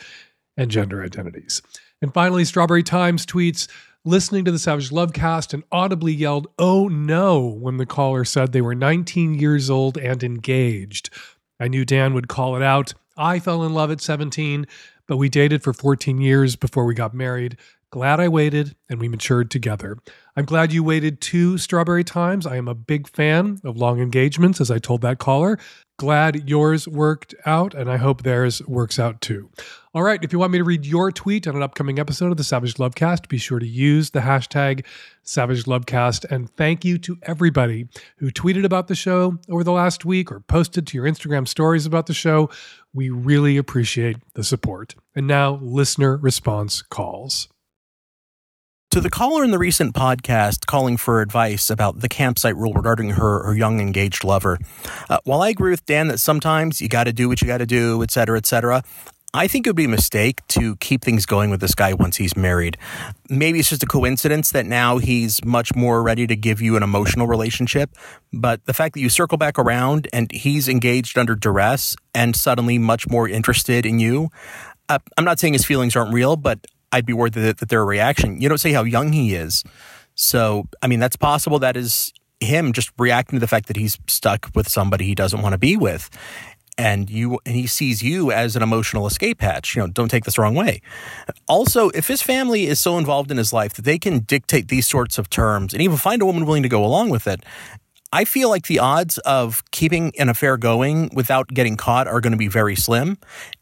and gender identities. And finally, Strawberry Times tweets listening to the Savage Lovecast and audibly yelled, Oh no, when the caller said they were 19 years old and engaged. I knew Dan would call it out. I fell in love at 17, but we dated for 14 years before we got married. Glad I waited and we matured together. I'm glad you waited too Strawberry Times. I am a big fan of long engagements, as I told that caller. Glad yours worked out, and I hope theirs works out too. All right, if you want me to read your tweet on an upcoming episode of the Savage Lovecast, be sure to use the hashtag Savage Lovecast. And thank you to everybody who tweeted about the show over the last week or posted to your Instagram stories about the show. We really appreciate the support. And now, listener response calls. To the caller in the recent podcast calling for advice about the campsite rule regarding her, her young engaged lover, uh, while I agree with Dan that sometimes you got to do what you got to do, et cetera, et cetera, I think it would be a mistake to keep things going with this guy once he's married. Maybe it's just a coincidence that now he's much more ready to give you an emotional relationship. But the fact that you circle back around and he's engaged under duress and suddenly much more interested in you, uh, I'm not saying his feelings aren't real, but I'd be worried that, that their reaction, you don't say how young he is. So, I mean, that's possible. That is him just reacting to the fact that he's stuck with somebody he doesn't want to be with. and you and he sees you as an emotional escape hatch. You know, don't take this the wrong way. Also, if his family is so involved in his life that they can dictate these sorts of terms and even find a woman willing to go along with it, I feel like the odds of keeping an affair going without getting caught are going to be very slim.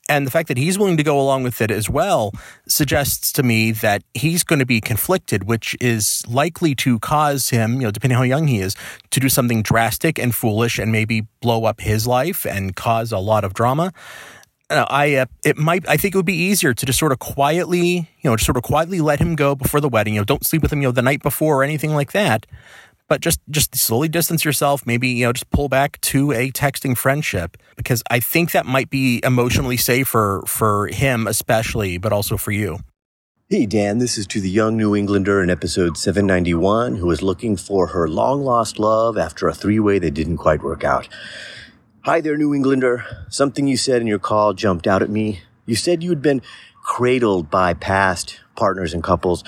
And the fact that he's willing to go along with it as well suggests to me that he's going to be conflicted, which is likely to cause him, you know, depending how young he is, to do something drastic and foolish and maybe blow up his life and cause a lot of drama. I uh, it might I think it would be easier to just sort of quietly you know just sort of quietly let him go before the wedding you know don't sleep with him you know the night before or anything like that but just just slowly distance yourself maybe you know just pull back to a texting friendship because i think that might be emotionally safer for him especially but also for you Hey, Dan, this is to the young New Englander in episode 791 who is looking for her long lost love after a three way that didn't quite work out. Hi there, New Englander. Something you said in your call jumped out at me. You said you had been cradled by past partners and couples.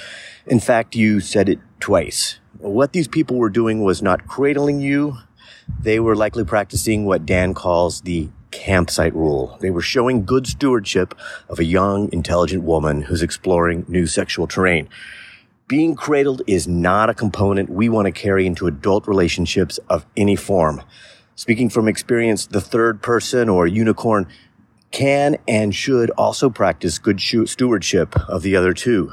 In fact, you said it twice. What these people were doing was not cradling you. They were likely practicing what Dan calls the campsite rule. They were showing good stewardship of a young, intelligent woman who's exploring new sexual terrain. Being cradled is not a component we want to carry into adult relationships of any form. Speaking from experience, the third person or unicorn can and should also practice good stewardship of the other two.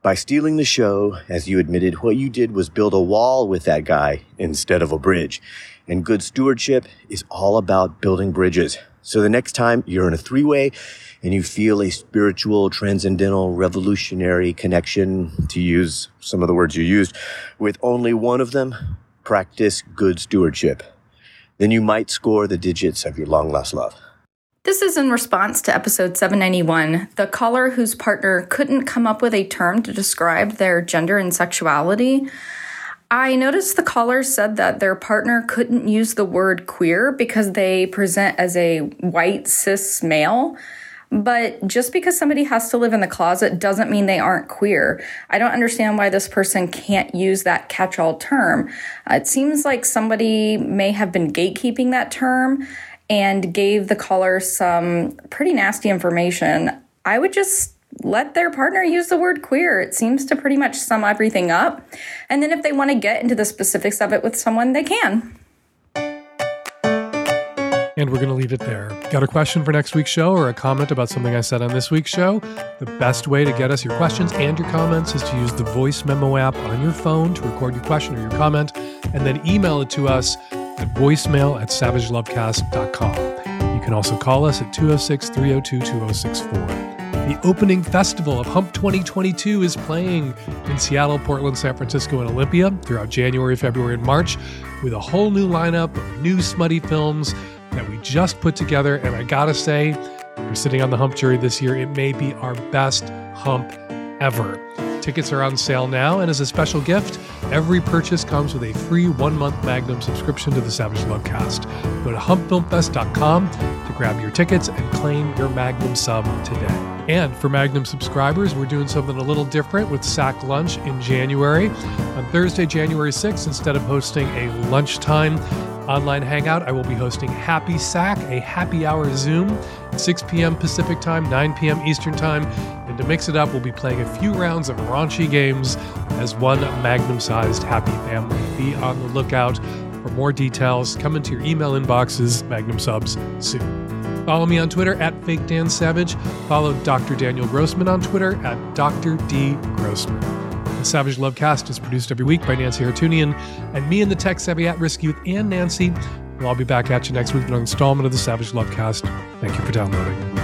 By stealing the show, as you admitted, what you did was build a wall with that guy instead of a bridge. And good stewardship is all about building bridges. So the next time you're in a three way and you feel a spiritual, transcendental, revolutionary connection, to use some of the words you used, with only one of them, practice good stewardship. Then you might score the digits of your long lost love. This is in response to episode 791, the caller whose partner couldn't come up with a term to describe their gender and sexuality. I noticed the caller said that their partner couldn't use the word queer because they present as a white cis male. But just because somebody has to live in the closet doesn't mean they aren't queer. I don't understand why this person can't use that catch all term. Uh, it seems like somebody may have been gatekeeping that term and gave the caller some pretty nasty information, I would just let their partner use the word queer. It seems to pretty much sum everything up. And then if they want to get into the specifics of it with someone, they can. And we're going to leave it there. Got a question for next week's show or a comment about something I said on this week's show? The best way to get us your questions and your comments is to use the voice memo app on your phone to record your question or your comment and then email it to us at voicemail at savagelovecast.com. You can also call us at 206 302 2064. The opening festival of Hump 2022 is playing in Seattle, Portland, San Francisco, and Olympia throughout January, February, and March with a whole new lineup of new smutty films that we just put together. And I gotta say, you're sitting on the Hump jury this year, it may be our best Hump ever. Tickets are on sale now, and as a special gift, every purchase comes with a free one month Magnum subscription to the Savage Lovecast. Go to humpfilmfest.com to grab your tickets and claim your Magnum sub today. And for Magnum subscribers, we're doing something a little different with Sack Lunch in January. On Thursday, January 6th, instead of hosting a lunchtime online hangout, I will be hosting Happy Sack, a happy hour Zoom, 6 p.m. Pacific time, 9 p.m. Eastern time. And to mix it up, we'll be playing a few rounds of raunchy games as one magnum sized happy family. Be on the lookout for more details. Come into your email inboxes, Magnum subs soon. Follow me on Twitter at Fake Dan Savage. Follow Dr. Daniel Grossman on Twitter at Dr. D. Grossman. The Savage Lovecast is produced every week by Nancy Hartunian and me and the tech savvy at risk youth and Nancy. We'll all be back at you next week with an installment of the Savage Lovecast. Thank you for downloading.